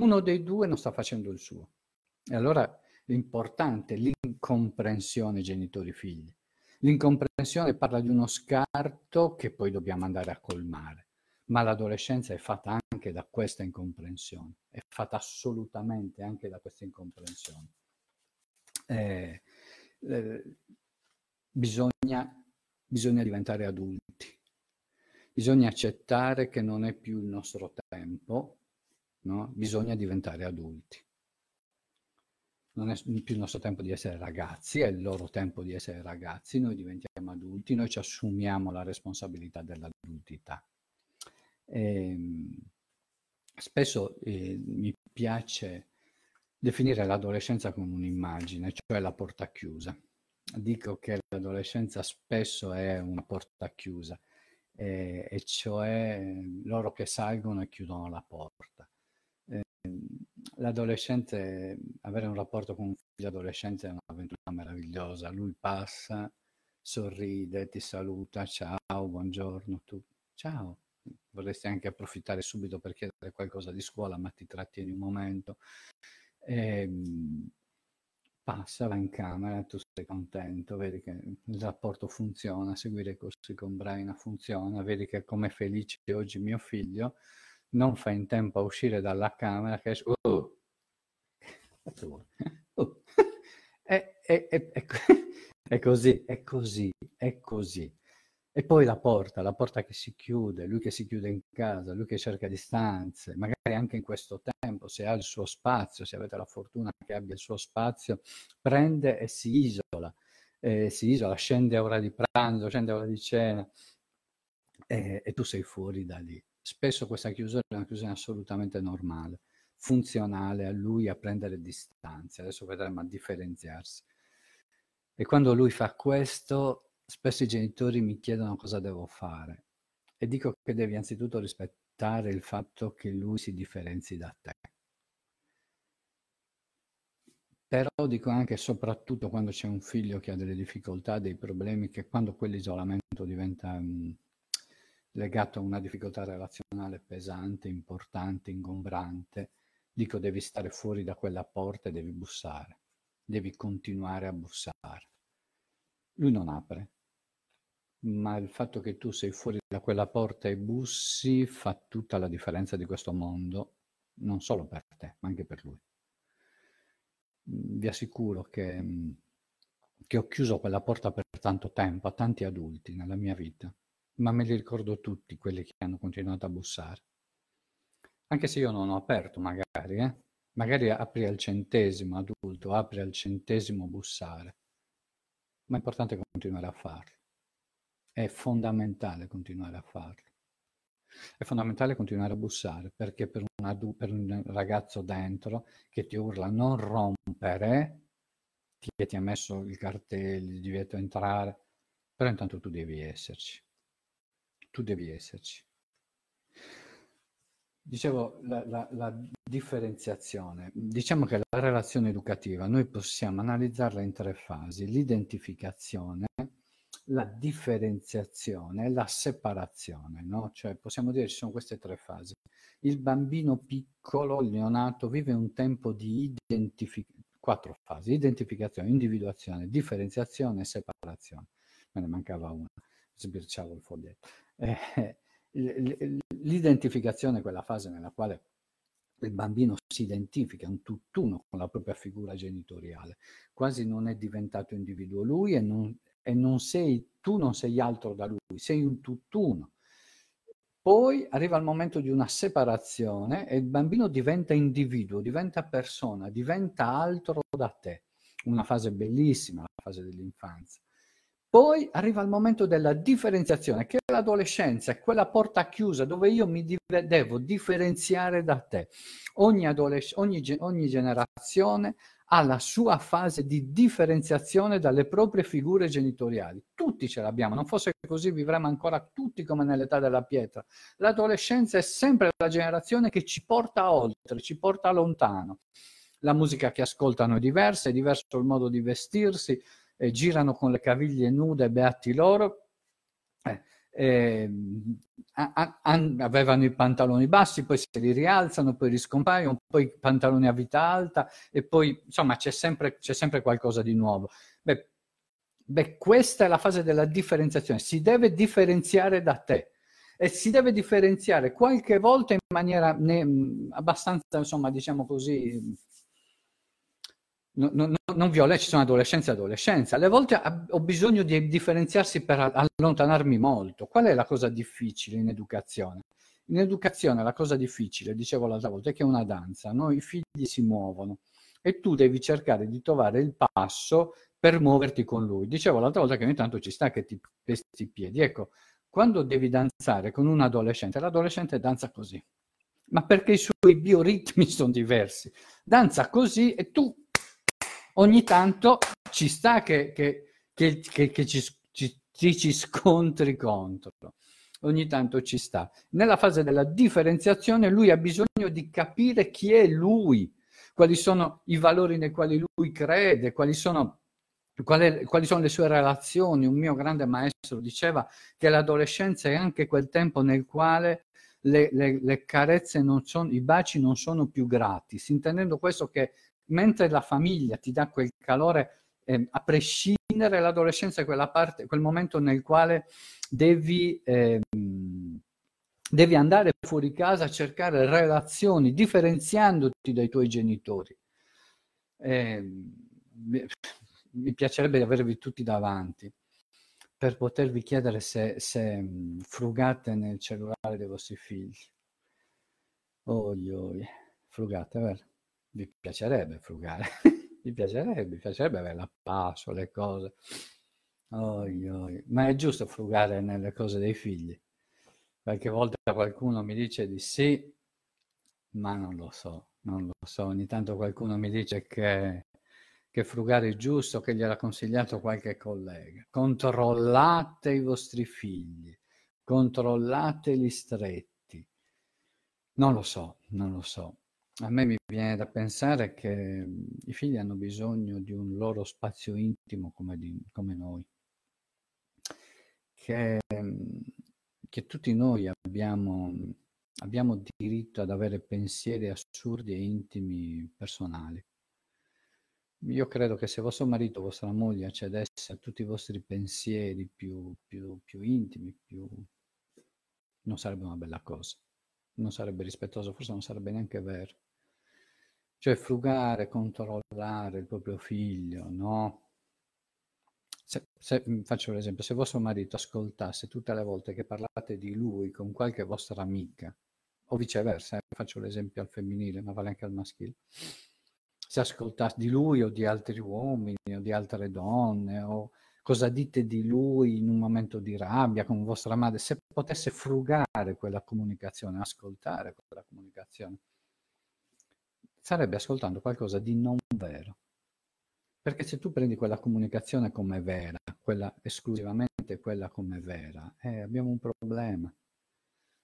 uno dei due non sta facendo il suo. E allora l'importante è l'incomprensione genitori-figli. L'incomprensione parla di uno scarto che poi dobbiamo andare a colmare, ma l'adolescenza è fatta anche da questa incomprensione, è fatta assolutamente anche da questa incomprensione eh, eh, bisogna, bisogna diventare adulti, bisogna accettare che non è più il nostro tempo, no? bisogna diventare adulti. Non è più il nostro tempo di essere ragazzi, è il loro tempo di essere ragazzi, noi diventiamo adulti, noi ci assumiamo la responsabilità dell'adultità. E, ehm, spesso eh, mi piace definire l'adolescenza come un'immagine, cioè la porta chiusa. Dico che l'adolescenza spesso è una porta chiusa, e, e cioè loro che salgono e chiudono la porta. Eh, l'adolescente, avere un rapporto con un figlio adolescente è un'avventura meravigliosa. Lui passa, sorride, ti saluta, ciao, buongiorno, tu, ciao. Vorresti anche approfittare subito per chiedere qualcosa di scuola, ma ti trattieni un momento e, ehm, passa, va in camera, tu sei contento, vedi che il rapporto funziona, seguire i corsi con Braina funziona, vedi che come felice oggi mio figlio non fa in tempo a uscire dalla camera che esce, oh, oh. è, è, è, è, così, è così, è così. E poi la porta, la porta che si chiude, lui che si chiude in casa, lui che cerca distanze, magari anche in questo tempo, se ha il suo spazio, se avete la fortuna che abbia il suo spazio, prende e si isola, eh, si isola, scende a ora di pranzo, scende a ora di cena e, e tu sei fuori da lì. Spesso questa chiusura è una chiusura assolutamente normale, funzionale a lui a prendere distanze, adesso vedremo a differenziarsi. E quando lui fa questo, spesso i genitori mi chiedono cosa devo fare e dico che devi anzitutto rispettare il fatto che lui si differenzi da te. Però dico anche soprattutto quando c'è un figlio che ha delle difficoltà, dei problemi, che quando quell'isolamento diventa mm, legato a una difficoltà relazionale pesante, importante, ingombrante, dico devi stare fuori da quella porta e devi bussare, devi continuare a bussare. Lui non apre, ma il fatto che tu sei fuori da quella porta e bussi fa tutta la differenza di questo mondo, non solo per te, ma anche per lui. Vi assicuro che, che ho chiuso quella porta per tanto tempo a tanti adulti nella mia vita, ma me li ricordo tutti quelli che hanno continuato a bussare. Anche se io non ho aperto magari, eh? magari apri al centesimo adulto, apri al centesimo bussare, ma è importante continuare a farlo. È fondamentale continuare a farlo. È fondamentale continuare a bussare perché per un, adu- per un ragazzo dentro che ti urla non rompere, che ti ha messo il cartello, di divieto entrare, però intanto tu devi esserci. Tu devi esserci. Dicevo, la, la, la, differenziazione. Diciamo che la relazione educativa noi possiamo analizzarla in tre fasi. L'identificazione, la differenziazione e la separazione, no? Cioè possiamo dire che ci sono queste tre fasi. Il bambino piccolo, il neonato, vive un tempo di identificazione, quattro fasi, identificazione, individuazione, differenziazione e separazione. Me ne mancava una, sbirciavo il foglietto. Eh, l'identificazione è quella fase nella quale il bambino si identifica, un tutt'uno con la propria figura genitoriale, quasi non è diventato individuo lui e non, e non sei, tu non sei altro da lui, sei un tutt'uno. Poi arriva il momento di una separazione e il bambino diventa individuo, diventa persona, diventa altro da te. Una fase bellissima, la fase dell'infanzia. Poi arriva il momento della differenziazione, che è l'adolescenza, è quella porta chiusa dove io mi div- devo differenziare da te. Ogni, adolesc- ogni, ogni generazione ha la sua fase di differenziazione dalle proprie figure genitoriali. Tutti ce l'abbiamo, non fosse così vivremmo ancora tutti come nell'età della pietra. L'adolescenza è sempre la generazione che ci porta oltre, ci porta lontano. La musica che ascoltano è diversa, è diverso il modo di vestirsi, eh, girano con le caviglie nude, beati loro. Eh, eh, a, a, avevano i pantaloni bassi, poi si li rialzano, poi riscompaiono, poi i pantaloni a vita alta e poi insomma c'è sempre, c'è sempre qualcosa di nuovo. Beh, beh, questa è la fase della differenziazione, si deve differenziare da te e si deve differenziare qualche volta in maniera ne, abbastanza, insomma, diciamo così, non, non, non violenta, ci sono adolescenza e adolescenza. Alle volte ho bisogno di differenziarsi per allontanarmi molto. Qual è la cosa difficile in educazione? In educazione la cosa difficile, dicevo l'altra volta, è che è una danza, no? i figli si muovono e tu devi cercare di trovare il passo per muoverti con lui. Dicevo l'altra volta che ogni tanto ci sta che ti pesti i piedi. Ecco, quando devi danzare con un adolescente, l'adolescente danza così, ma perché i suoi bioritmi sono diversi. Danza così e tu ogni tanto ci sta che, che, che, che ci, ci, ci scontri contro. Ogni tanto ci sta. Nella fase della differenziazione lui ha bisogno di capire chi è lui, quali sono i valori nei quali lui crede, quali sono quali, quali, sono le sue relazioni. Un mio grande maestro diceva che l'adolescenza è anche quel tempo nel quale le, le, le carezze non sono, i baci non sono più gratis, intendendo questo che mentre la famiglia ti dà quel calore, eh, a prescindere l'adolescenza è quella parte, quel momento nel quale devi, eh, devi andare fuori casa a cercare relazioni, differenziandoti dai tuoi genitori. Eh, mi piacerebbe avervi tutti davanti, per potervi chiedere se, se frugate nel cellulare dei vostri figli. Oi, oi, frugate, vero? Vi piacerebbe frugare, vi piacerebbe, vi piacerebbe avere la passo, le cose. Oi, oi. Ma è giusto frugare nelle cose dei figli? Qualche volta qualcuno mi dice di sì, ma non lo so, non lo so. Ogni tanto qualcuno mi dice che, che frugare è giusto, che gliel'ha consigliato qualche collega. Controllate i vostri figli, controllate gli stretti. Non lo so, non lo so. A me mi viene da pensare che i figli hanno bisogno di un loro spazio intimo come, di, come noi che, che tutti noi abbiamo, abbiamo diritto ad avere pensieri assurdi e intimi personali. Io credo che se vostro marito vostra moglie accedesse a tutti i vostri pensieri più, più, più intimi, più... non sarebbe una bella cosa, non sarebbe rispettoso, forse non sarebbe neanche vero. Cioè frugare, controllare il proprio figlio, no? Se, se, mm, faccio l'esempio, se vostro marito ascoltasse tutte le volte che parlate di lui con qualche vostra amica, o viceversa, eh, faccio l'esempio al femminile, ma vale anche al maschile, se ascoltasse di lui o di altri uomini o di altre donne, o cosa dite di lui in un momento di rabbia con vostra madre, se potesse frugare quella comunicazione, ascoltare quella comunicazione, starebbe ascoltando qualcosa di non vero. Perché se tu prendi quella comunicazione come vera, quella esclusivamente quella come vera, eh, abbiamo un problema.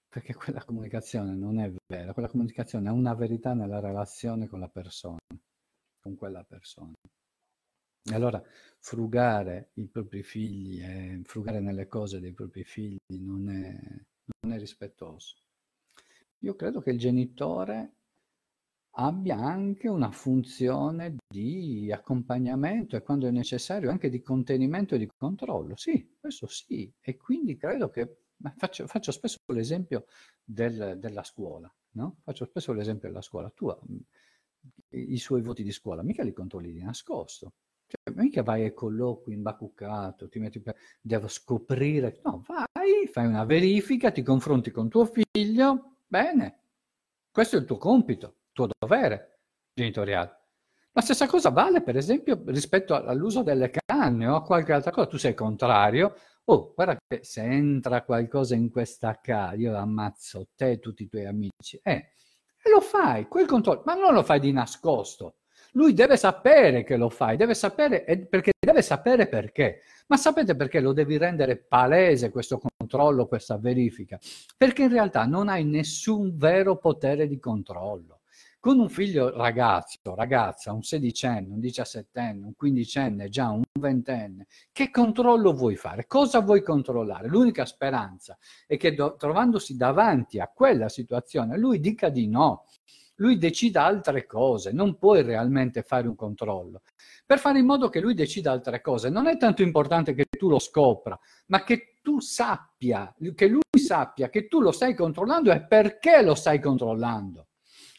Perché quella comunicazione non è vera, quella comunicazione è una verità nella relazione con la persona, con quella persona. E allora frugare i propri figli, eh, frugare nelle cose dei propri figli non è, non è rispettoso. Io credo che il genitore abbia anche una funzione di accompagnamento e quando è necessario anche di contenimento e di controllo. Sì, questo sì. E quindi credo che faccio, faccio spesso l'esempio del, della scuola, no? Faccio spesso l'esempio della scuola. Tu mm, i suoi voti di scuola mica li controlli di nascosto. Cioè, mica vai ai colloqui imbacuccato, ti metti per... devo scoprire. No, vai, fai una verifica, ti confronti con tuo figlio, bene. Questo è il tuo compito tuo dovere genitoriale. La stessa cosa vale, per esempio, rispetto all'uso delle canne o a qualche altra cosa. Tu sei contrario, oh, guarda che se entra qualcosa in questa casa, io ammazzo te e tutti i tuoi amici. Eh, e lo fai, quel controllo, ma non lo fai di nascosto. Lui deve sapere che lo fai, deve sapere, perché deve sapere perché. Ma sapete perché lo devi rendere palese questo controllo, questa verifica? Perché in realtà non hai nessun vero potere di controllo. Con un figlio ragazzo, ragazza, un sedicenne, un diciassettenne, un quindicenne, già un ventenne, che controllo vuoi fare? Cosa vuoi controllare? L'unica speranza è che do- trovandosi davanti a quella situazione lui dica di no, lui decida altre cose, non puoi realmente fare un controllo. Per fare in modo che lui decida altre cose, non è tanto importante che tu lo scopra, ma che tu sappia, che lui sappia che tu lo stai controllando e perché lo stai controllando.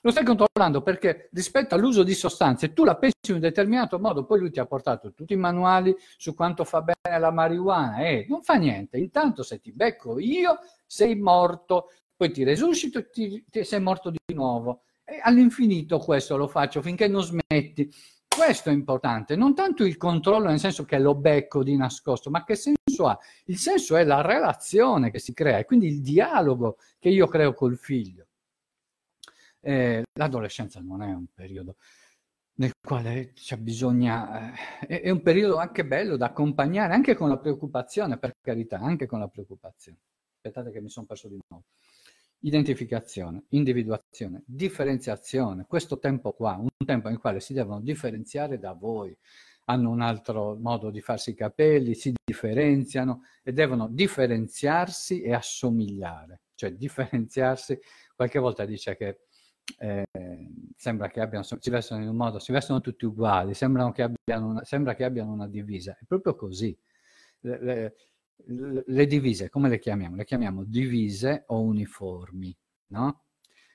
Lo stai controllando perché rispetto all'uso di sostanze tu la pensi in un determinato modo, poi lui ti ha portato tutti i manuali su quanto fa bene la marijuana e non fa niente. Intanto se ti becco io sei morto, poi ti resuscito e sei morto di nuovo. E all'infinito questo lo faccio finché non smetti. Questo è importante, non tanto il controllo nel senso che lo becco di nascosto, ma che senso ha? Il senso è la relazione che si crea quindi il dialogo che io creo col figlio. Eh, l'adolescenza non è un periodo nel quale c'è bisogna, eh, è un periodo anche bello da accompagnare, anche con la preoccupazione, per carità, anche con la preoccupazione. Aspettate che mi sono perso di nuovo. Identificazione, individuazione, differenziazione, questo tempo qua, un tempo nel quale si devono differenziare da voi, hanno un altro modo di farsi i capelli, si differenziano e devono differenziarsi e assomigliare, cioè differenziarsi, qualche volta dice che eh, sembra che abbiano, si vestono in un modo, si vestono tutti uguali, che una, sembra che abbiano una divisa. È proprio così. Le, le, le, divise, come le chiamiamo? Le chiamiamo divise o uniformi, no?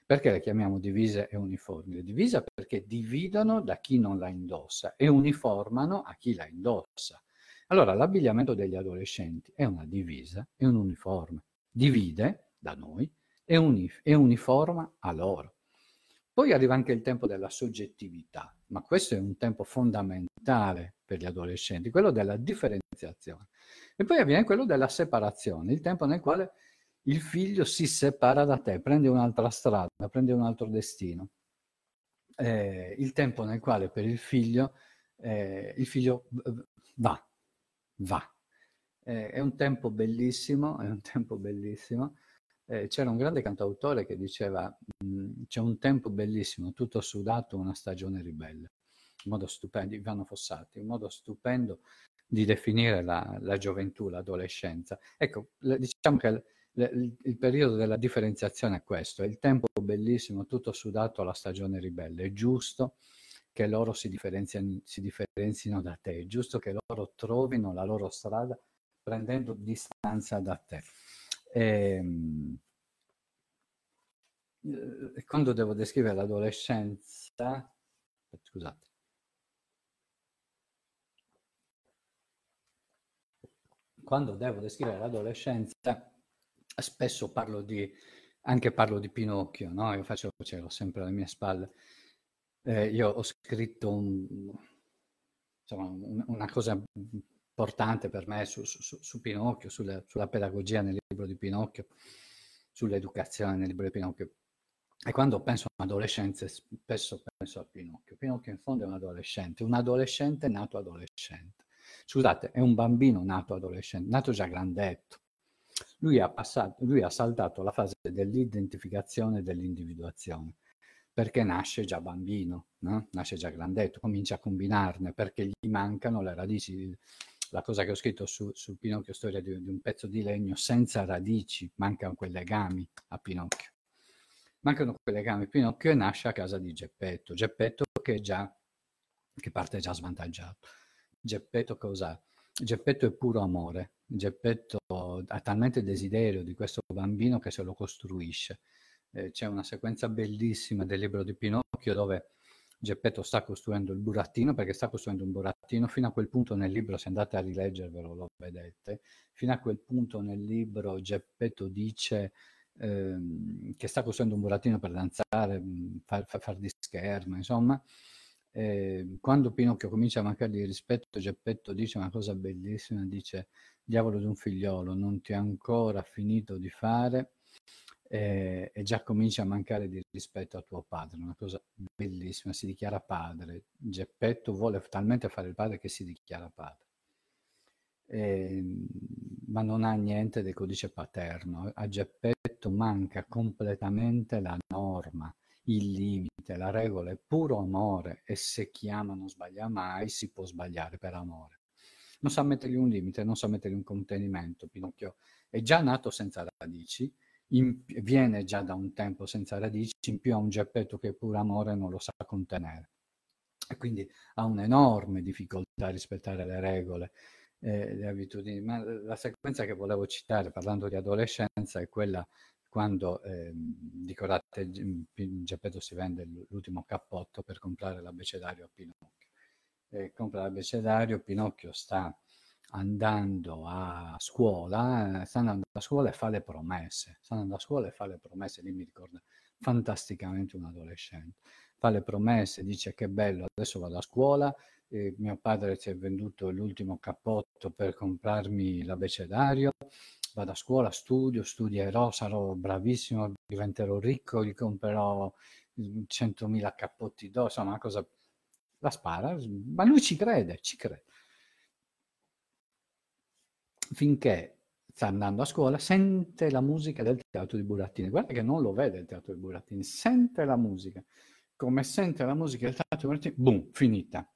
Perché le chiamiamo divise e uniformi? Le divise perché dividono da chi non la indossa e uniformano a chi la indossa. Allora, l'abbigliamento degli adolescenti è una divisa, è un uniforme. Divide da noi e, unif- e uniforma a loro. Poi arriva anche il tempo della soggettività, ma questo è un tempo fondamentale per gli adolescenti, quello della differenziazione. E poi avviene quello della separazione, il tempo nel quale il figlio si separa da te, prende un'altra strada, prende un altro destino. Eh, il tempo nel quale per il figlio, eh, il figlio va, va. Eh, è un tempo bellissimo, è un tempo bellissimo. Eh, c'era un grande cantautore che diceva mh, c'è un tempo bellissimo, tutto sudato, una stagione ribelle. Un modo stupendo, Ivano Fossati, un modo stupendo di definire la, la gioventù, l'adolescenza. Ecco, diciamo che il, il, periodo della differenziazione è questo, è il tempo bellissimo, tutto sudato alla stagione ribelle. È giusto che loro si, si differenzino da te, è giusto che loro trovino la loro strada prendendo distanza da te. Ehm, e, quando devo descrivere l'adolescenza, scusate, quando devo descrivere l'adolescenza, spesso parlo di, anche parlo di Pinocchio, no? Io faccio, ce l'ho sempre alle mie spalle. Eh, io ho scritto un, insomma, una cosa importante per me su, su, su Pinocchio, sulla, sulla, pedagogia nel libro di Pinocchio, sull'educazione nel libro di Pinocchio. E quando penso all'adolescenza, spesso penso a Pinocchio. Pinocchio in fondo è un adolescente, un adolescente nato adolescente. Scusate, è un bambino nato adolescente, nato già grandetto. Lui ha, passato, lui ha saltato la fase dell'identificazione e dell'individuazione, perché nasce già bambino, no? nasce già grandetto, comincia a combinarne, perché gli mancano le radici. La cosa che ho scritto su, su Pinocchio, storia di, di un pezzo di legno, senza radici, mancano quei legami a Pinocchio. Mancano quei legami. Pinocchio nasce a casa di Geppetto, Geppetto che, già, che parte già svantaggiato. Geppetto cos'ha? Geppetto è puro amore, Geppetto ha talmente desiderio di questo bambino che se lo costruisce. Eh, c'è una sequenza bellissima del libro di Pinocchio dove Geppetto sta costruendo il burattino, perché sta costruendo un burattino, fino a quel punto nel libro, se andate a rileggervelo lo vedete, fino a quel punto nel libro Geppetto dice ehm, che sta costruendo un burattino per danzare, far, far di scherma, insomma, eh, quando Pinocchio comincia a mancare di rispetto, Geppetto dice una cosa bellissima, dice diavolo di un figliolo, non ti ha ancora finito di fare eh, e già comincia a mancare di rispetto a tuo padre, una cosa bellissima, si dichiara padre. Geppetto vuole talmente fare il padre che si dichiara padre. Eh, ma non ha niente del codice paterno. A Geppetto manca completamente la norma, il limite, la regola è puro amore e se chi ama non sbaglia mai, si può sbagliare per amore. Non sa mettergli un limite, non sa mettergli un contenimento. Pinocchio è già nato senza radici, in, viene già da un tempo senza radici, in più ha un geppetto che è puro amore non lo sa contenere. E quindi ha un'enorme difficoltà a rispettare le regole, eh, le abitudini. Ma la sequenza che volevo citare parlando di adolescenza è quella quando, eh, ricordate, Geppetto si vende l'ultimo cappotto per comprare l'abbecedario a Pinocchio. E compra l'abbecedario, Pinocchio sta andando a scuola, sta andando a scuola e fa le promesse, sta andando a scuola e fa le promesse, lì mi ricorda fantasticamente un adolescente, fa le promesse, dice che bello, adesso vado a scuola, eh, mio padre si è venduto l'ultimo cappotto per comprarmi l'abbecedario, vado a scuola, studio, studierò, sarò bravissimo, diventerò ricco, gli comprerò 100.000 cappotti d'oro, insomma una cosa... La spara, ma lui ci crede, ci crede. Finché sta andando a scuola, sente la musica del teatro di Burattini. Guarda che non lo vede il teatro di Burattini, sente la musica. Come sente la musica del teatro di Burattini, boom, finita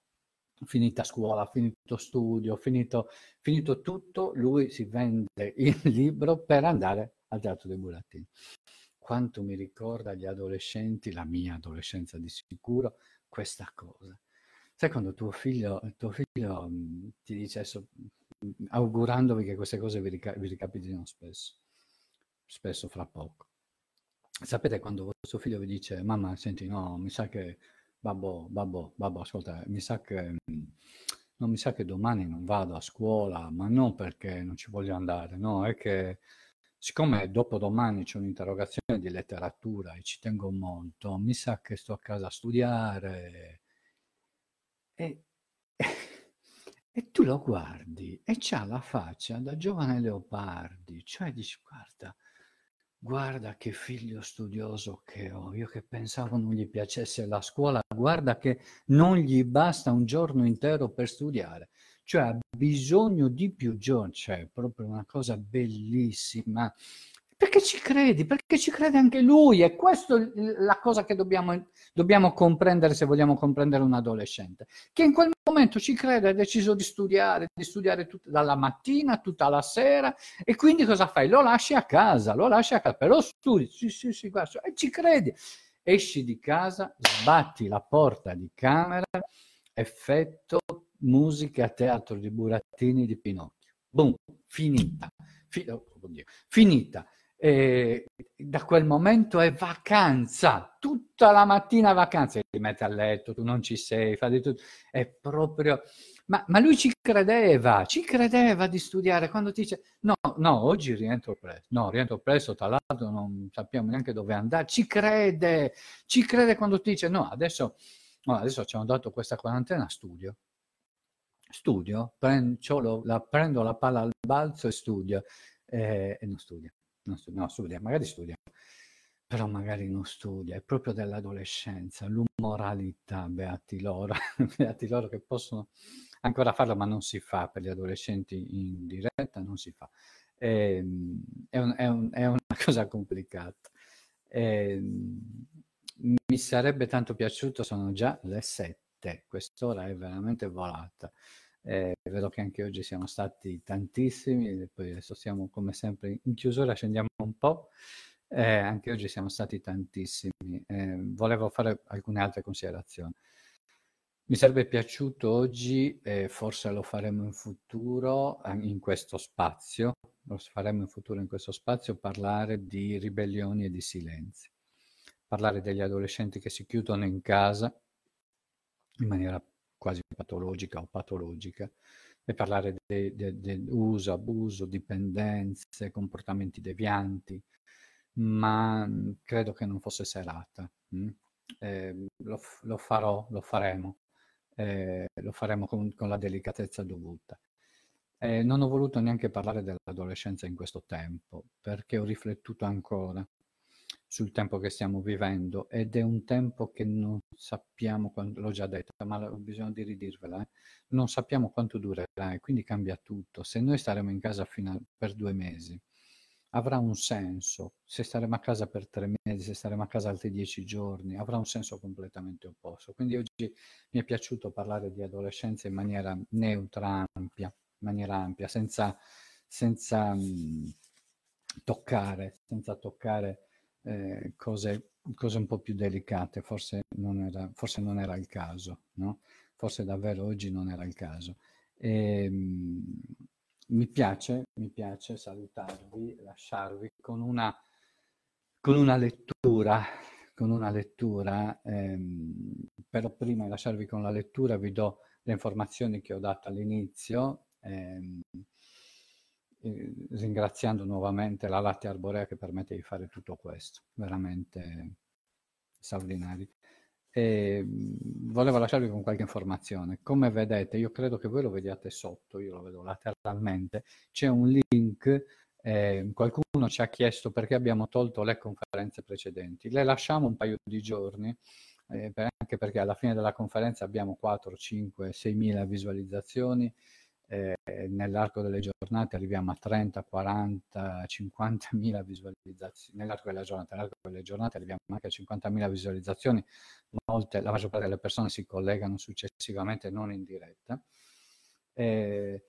finita scuola, finito studio, finito, finito tutto, lui si vende il libro per andare al teatro dei burattini. Quanto mi ricorda gli adolescenti, la mia adolescenza di sicuro, questa cosa. Sai quando tuo figlio, tuo figlio ti dice adesso, augurandovi che queste cose vi, rica- vi ricapitino spesso, spesso fra poco. Sapete quando vostro figlio vi dice, mamma, senti, no, mi sa che babbo, babbo, babbo, ascolta, mi sa che no, mi sa che domani non vado a scuola, ma non perché non ci voglio andare, no, è che siccome dopo domani c'è un'interrogazione di letteratura e ci tengo molto, mi sa che sto a casa a studiare e, e tu lo guardi e c'ha la faccia da giovane Leopardi, cioè dici guarda, guarda che figlio studioso che ho, io che pensavo non gli piacesse la scuola, guarda che non gli basta un giorno intero per studiare cioè ha bisogno di più giorni, cioè è proprio una cosa bellissima. Perché ci credi? Perché ci crede anche lui e questa è la cosa che dobbiamo, dobbiamo comprendere se vogliamo comprendere un adolescente, che in quel momento ci crede, ha deciso di studiare, di studiare tut- dalla mattina, tutta la sera e quindi cosa fai? Lo lasci a casa, lo lasci a casa, però studi, sì sì sì, guarda, e ci credi. Esci di casa, sbatti la porta di camera, effetto musica teatro di Burattini di Pinocchio. Boom, finita. Fi- oh, finita. E da quel momento è vacanza, tutta la mattina vacanza, ti metti a letto, tu non ci sei, fa di tutto, è proprio... Ma, ma, lui ci credeva, ci credeva di studiare. Quando dice no, no, oggi rientro presto, no, rientro presto, tra l'altro non sappiamo neanche dove andare, ci crede, ci crede quando dice no, adesso, no, adesso ci hanno dato questa quarantena, studio, studio, prendo, la, prendo la palla al balzo e studio, eh, e non studia, non studia, no, studia, magari studia, però magari non studia, è proprio dell'adolescenza, l'umoralità, beati loro, beati loro che possono ancora farlo, ma non si fa per gli adolescenti in diretta, non si fa. È, ehm, è, un, è, un, è una cosa complicata. E, mi sarebbe tanto piaciuto, sono già le sette, quest'ora è veramente volata. Eh, vedo che anche oggi siamo stati tantissimi, poi adesso siamo come sempre in chiusura, scendiamo un po'. Eh, anche oggi siamo stati tantissimi. Eh, volevo fare alcune altre considerazioni. Mi sarebbe piaciuto oggi, e forse lo faremo in futuro, in questo spazio, lo faremo in futuro in questo spazio, parlare di ribellioni e di silenzi. Parlare degli adolescenti che si chiudono in casa in maniera quasi patologica o patologica, e parlare di uso, abuso, dipendenze, comportamenti devianti, ma mm, credo che non fosse serata. Mm? Eh, lo, lo, farò, lo faremo, eh, lo faremo con, con, la delicatezza dovuta. Eh, non ho voluto neanche parlare dell'adolescenza in questo tempo, perché ho riflettuto ancora sul tempo che stiamo vivendo ed è un tempo che non sappiamo, l'ho già detto, ma ho bisogno di ridirvela, eh? non sappiamo quanto durerà e quindi cambia tutto. Se noi staremo in casa a, per due mesi, avrà un senso. Se staremo a casa per tre mesi, se staremo a casa altri dieci giorni, avrà un senso completamente opposto. Quindi oggi mi è piaciuto parlare di adolescenza in maniera neutra, ampia, in maniera ampia, senza, senza mh, mm, toccare, senza toccare eh, cose, cose, un po' più delicate, forse non era, forse non era il caso, no? Forse davvero oggi non era il caso. E, ehm, mi piace, mi piace salutarvi, lasciarvi con una, con una lettura, con una lettura, ehm, però prima di lasciarvi con la lettura vi do le informazioni che ho dato all'inizio. Ehm, ringraziando nuovamente la latte arborea che permette di fare tutto questo, veramente straordinari. E volevo lasciarvi con qualche informazione. Come vedete, io credo che voi lo vediate sotto, io lo vedo lateralmente, c'è un link, eh, qualcuno ci ha chiesto perché abbiamo tolto le conferenze precedenti. Le lasciamo un paio di giorni, eh, anche perché alla fine della conferenza abbiamo 4, 5, 6 mila visualizzazioni eh, nell'arco delle giornate arriviamo a 30, 40, 50 mila visualizzazioni, nell'arco della giornata, nell'arco delle giornate arriviamo anche a 50 mila visualizzazioni, molte, la maggior parte delle persone si collegano successivamente non in diretta. Eh,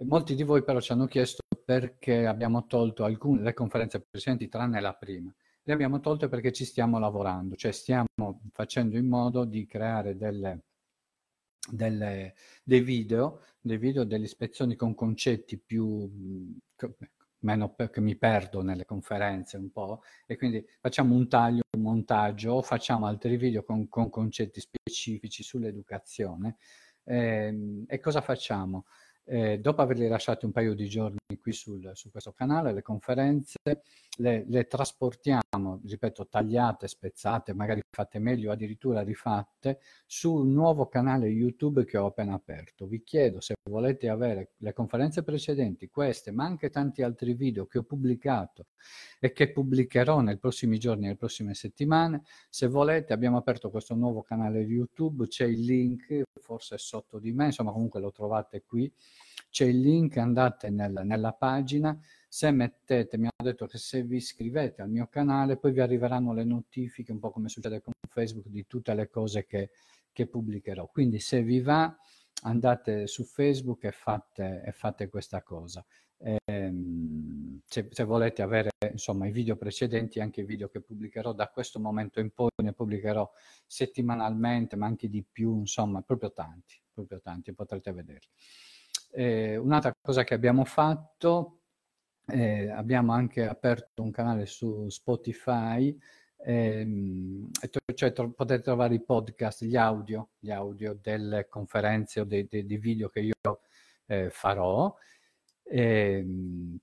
molti di voi però ci hanno chiesto perché abbiamo tolto alcune le conferenze precedenti tranne la prima. Le abbiamo tolte perché ci stiamo lavorando, cioè stiamo facendo in modo di creare delle delle, dei video, dei video delle ispezioni con concetti più, meno che mi perdo nelle conferenze un po' e quindi facciamo un taglio, un montaggio facciamo altri video con, con concetti specifici sull'educazione Eh, e cosa facciamo? Eh, dopo averli lasciati un paio di giorni qui sul, su questo canale, le conferenze, le, le, trasportiamo, ripeto, tagliate, spezzate, magari fatte meglio, addirittura rifatte, sul nuovo canale YouTube che ho appena aperto. Vi chiedo se volete avere le conferenze precedenti, queste, ma anche tanti altri video che ho pubblicato e che pubblicherò nei prossimi giorni, nelle prossime settimane, se volete abbiamo aperto questo nuovo canale YouTube, c'è il link, forse sotto di me, insomma comunque lo trovate qui. C'è il link, andate nel, nella pagina, se mettete, mi hanno detto che se vi iscrivete al mio canale poi vi arriveranno le notifiche, un po' come succede con Facebook, di tutte le cose che, che pubblicherò. Quindi se vi va andate su Facebook e fate, e fate questa cosa. Ehm, se, se, volete avere insomma i video precedenti, anche i video che pubblicherò da questo momento in poi, ne pubblicherò settimanalmente, ma anche di più, insomma, proprio tanti, proprio tanti, potrete vederli. Eh, un'altra cosa che abbiamo fatto, eh, abbiamo anche aperto un canale su Spotify, ehm, cioè tro- potete trovare i podcast, gli audio, gli audio delle conferenze o dei, dei, dei video che io eh, farò. Eh,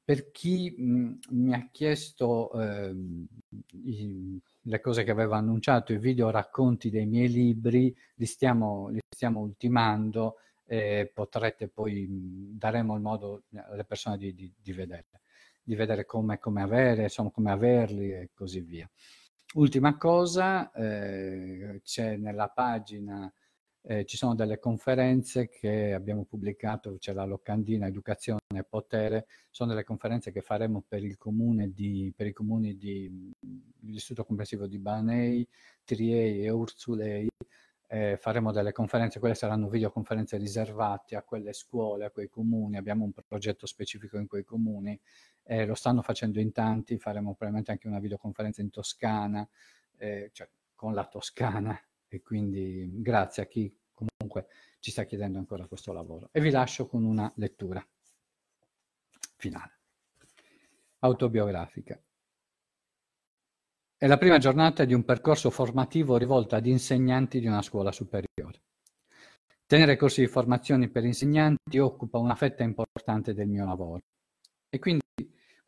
per chi mh, mi ha chiesto eh, i, le cose che avevo annunciato, i video racconti dei miei libri, li stiamo, li stiamo ultimando e potrete poi, daremo il modo alle persone di, di, di vedere, di vedere come, come, avere, insomma, come averli e così via. Ultima cosa, eh, c'è nella pagina, eh, ci sono delle conferenze che abbiamo pubblicato, c'è la locandina Educazione e Potere, sono delle conferenze che faremo per il comune di, per i comuni di, l'Istituto Comprensivo di Banei, Triei e Ursulei, eh, faremo delle conferenze, quelle saranno videoconferenze riservate a quelle scuole, a quei comuni, abbiamo un progetto specifico in quei comuni, eh, lo stanno facendo in tanti, faremo probabilmente anche una videoconferenza in Toscana, eh, cioè con la Toscana e quindi grazie a chi comunque ci sta chiedendo ancora questo lavoro. E vi lascio con una lettura finale, autobiografica. È la prima giornata di un percorso formativo rivolto ad insegnanti di una scuola superiore. Tenere corsi di formazione per insegnanti occupa una fetta importante del mio lavoro e quindi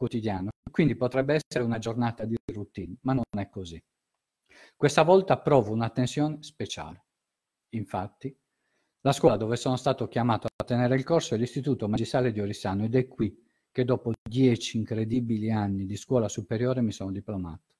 quotidiano. Quindi potrebbe essere una giornata di routine, ma non è così. Questa volta provo un'attenzione speciale. Infatti, la scuola dove sono stato chiamato a tenere il corso è l'Istituto Magistrale di Orissano ed è qui che dopo dieci incredibili anni di scuola superiore mi sono diplomato.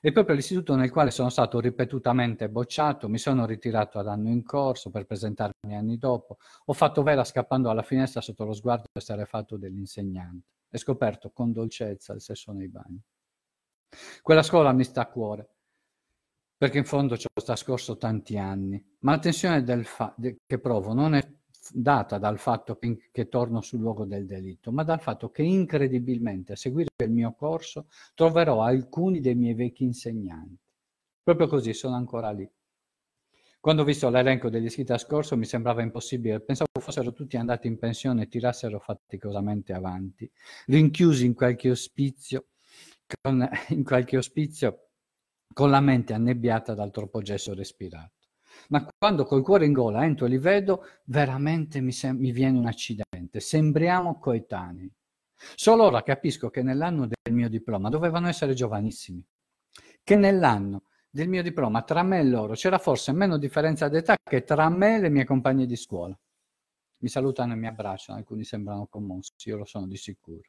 È proprio l'istituto nel quale sono stato ripetutamente bocciato, mi sono ritirato ad anno in corso per presentarmi anni dopo, ho fatto vela scappando alla finestra sotto lo sguardo estarefatto dell'insegnante e scoperto con dolcezza il sesso nei bagni. Quella scuola mi sta a cuore, perché in fondo ci ho trascorso tanti anni, ma la tensione fa- che provo non è data dal fatto che, che, torno sul luogo del delitto, ma dal fatto che incredibilmente a seguire il mio corso troverò alcuni dei miei vecchi insegnanti. Proprio così sono ancora lì. Quando ho visto l'elenco degli iscritti a scorso mi sembrava impossibile, pensavo fossero tutti andati in pensione e tirassero faticosamente avanti, rinchiusi in qualche ospizio, con, in qualche ospizio con la mente annebbiata dal troppo gesso respirato ma quando col cuore in gola entro e li vedo, veramente mi, sem- mi viene un accidente. Sembriamo coetanei. Solo ora capisco che nell'anno del mio diploma dovevano essere giovanissimi, che nell'anno del mio diploma tra me e loro c'era forse meno differenza d'età che tra me e le mie compagne di scuola. Mi salutano e mi abbracciano, alcuni sembrano commossi, io lo sono di sicuro.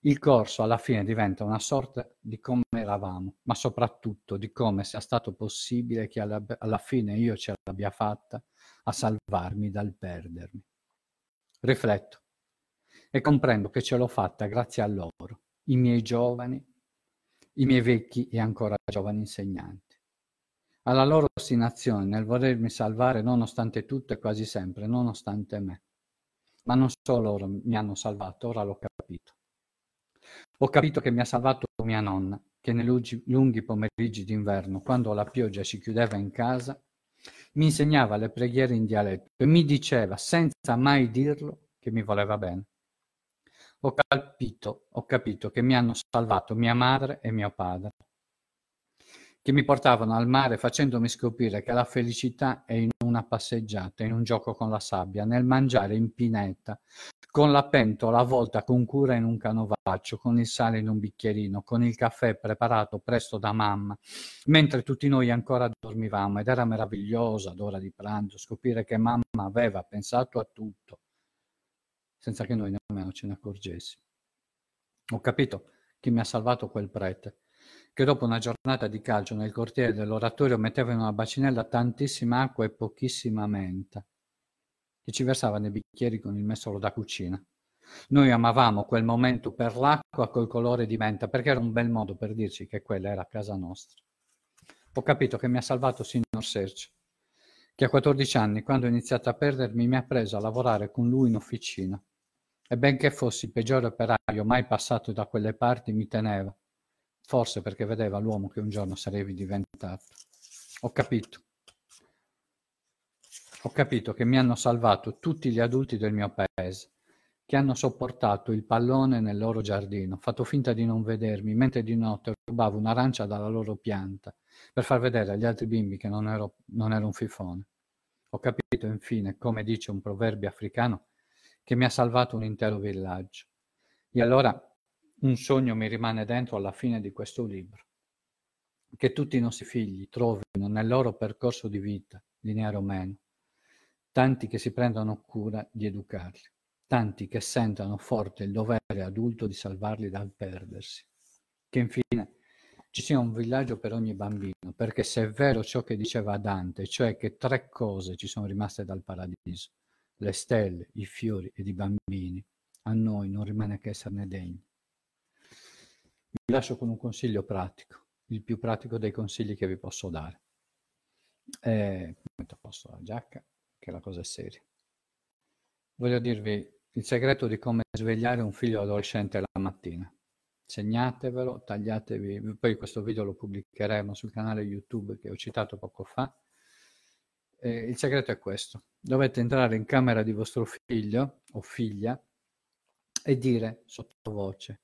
Il corso alla fine diventa una sorta di come eravamo, ma soprattutto di come sia stato possibile che alla, alla fine io ce l'abbia fatta a salvarmi dal perdermi. Rifletto e comprendo che ce l'ho fatta grazie a loro, i miei giovani, i miei vecchi e ancora giovani insegnanti. Alla loro ostinazione nel volermi salvare nonostante tutto e quasi sempre, nonostante me. Ma non solo loro mi hanno salvato, ora l'ho capito. Ho capito che mi ha salvato mia nonna, che nei lunghi pomeriggi d'inverno, quando la pioggia si chiudeva in casa, mi insegnava le preghiere in dialetto e mi diceva, senza mai dirlo, che mi voleva bene. Ho capito, ho capito che mi hanno salvato mia madre e mio padre. che mi portavano al mare facendomi scoprire che la felicità è in una passeggiata, in un gioco con la sabbia, nel mangiare in pineta, con la pentola avvolta con cura in un canovaccio, con il sale in un bicchierino, con il caffè preparato presto da mamma, mentre tutti noi ancora dormivamo ed era meraviglioso ad ora di pranzo scoprire che mamma aveva pensato a tutto, senza che noi nemmeno ce ne accorgessimo. Ho capito chi mi ha salvato quel prete che dopo una giornata di calcio nel cortile dell'oratorio metteva in una bacinella tantissima acqua e pochissima menta, che ci versava nei bicchieri con il mestolo da cucina. Noi amavamo quel momento per l'acqua col colore di menta, perché era un bel modo per dirci che quella era casa nostra. Ho capito che mi ha salvato Signor Sergio, che a 14 anni, quando ho iniziato a perdermi, mi ha preso a lavorare con lui in officina. E benché fossi il peggiore operaio mai passato da quelle parti, mi teneva Forse perché vedeva l'uomo che un giorno sarevi diventato. Ho capito. Ho capito che mi hanno salvato tutti gli adulti del mio paese, che hanno sopportato il pallone nel loro giardino, fatto finta di non vedermi, mentre di notte rubavo un'arancia dalla loro pianta, per far vedere agli altri bimbi che non ero, non ero un fifone. Ho capito infine, come dice un proverbio africano, che mi ha salvato un intero villaggio. E allora un sogno mi rimane dentro alla fine di questo libro, che tutti i nostri figli trovino nel loro percorso di vita, lineare o meno, tanti che si prendano cura di educarli, tanti che sentano forte il dovere adulto di salvarli dal perdersi, che infine ci sia un villaggio per ogni bambino, perché se è vero ciò che diceva Dante, cioè che tre cose ci sono rimaste dal paradiso, le stelle, i fiori ed i bambini, a noi non rimane che esserne degni. Vi lascio con un consiglio pratico, il più pratico dei consigli che vi posso dare. Eh, metto a posto la giacca, che la cosa è seria. Voglio dirvi il segreto di come svegliare un figlio adolescente la mattina. Segnatevelo, tagliatevi, poi questo video lo pubblicheremo sul canale YouTube che ho citato poco fa. Eh, il segreto è questo. Dovete entrare in camera di vostro figlio o figlia e dire sottovoce,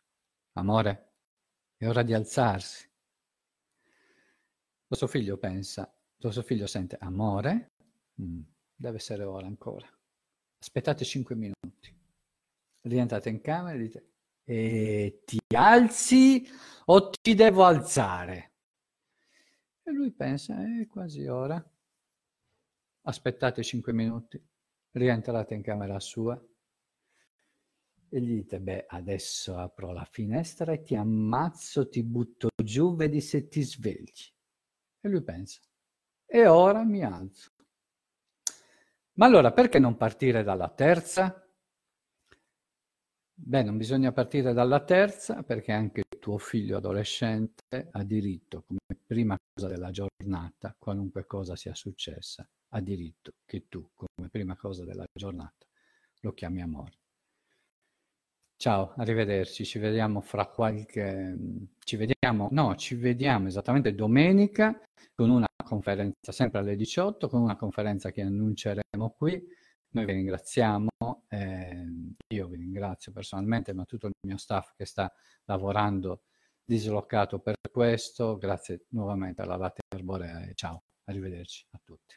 amore, è ora di alzarsi. Vostro figlio pensa, vostro figlio sente amore, mm, deve essere ora ancora. Aspettate 5 minuti. Rientrate in camera e dite, e ti alzi o ti devo alzare? E lui pensa, è quasi ora. Aspettate 5 minuti, rientrate in camera sua e gli dite, beh, adesso apro la finestra e ti ammazzo, ti butto giù, vedi se ti svegli. E lui pensa, e ora mi alzo. Ma allora perché non partire dalla terza? Beh, non bisogna partire dalla terza perché anche tuo figlio adolescente ha diritto, come prima cosa della giornata, qualunque cosa sia successa, ha diritto che tu, come prima cosa della giornata, lo chiami amore. Ciao, arrivederci, ci vediamo fra qualche... ci vediamo, no, ci vediamo esattamente domenica con una conferenza sempre alle 18, con una conferenza che annunceremo qui. Noi vi ringraziamo, eh, io vi ringrazio personalmente, ma tutto il mio staff che sta lavorando dislocato per questo. Grazie nuovamente alla Latte Arborea e ciao, arrivederci a tutti.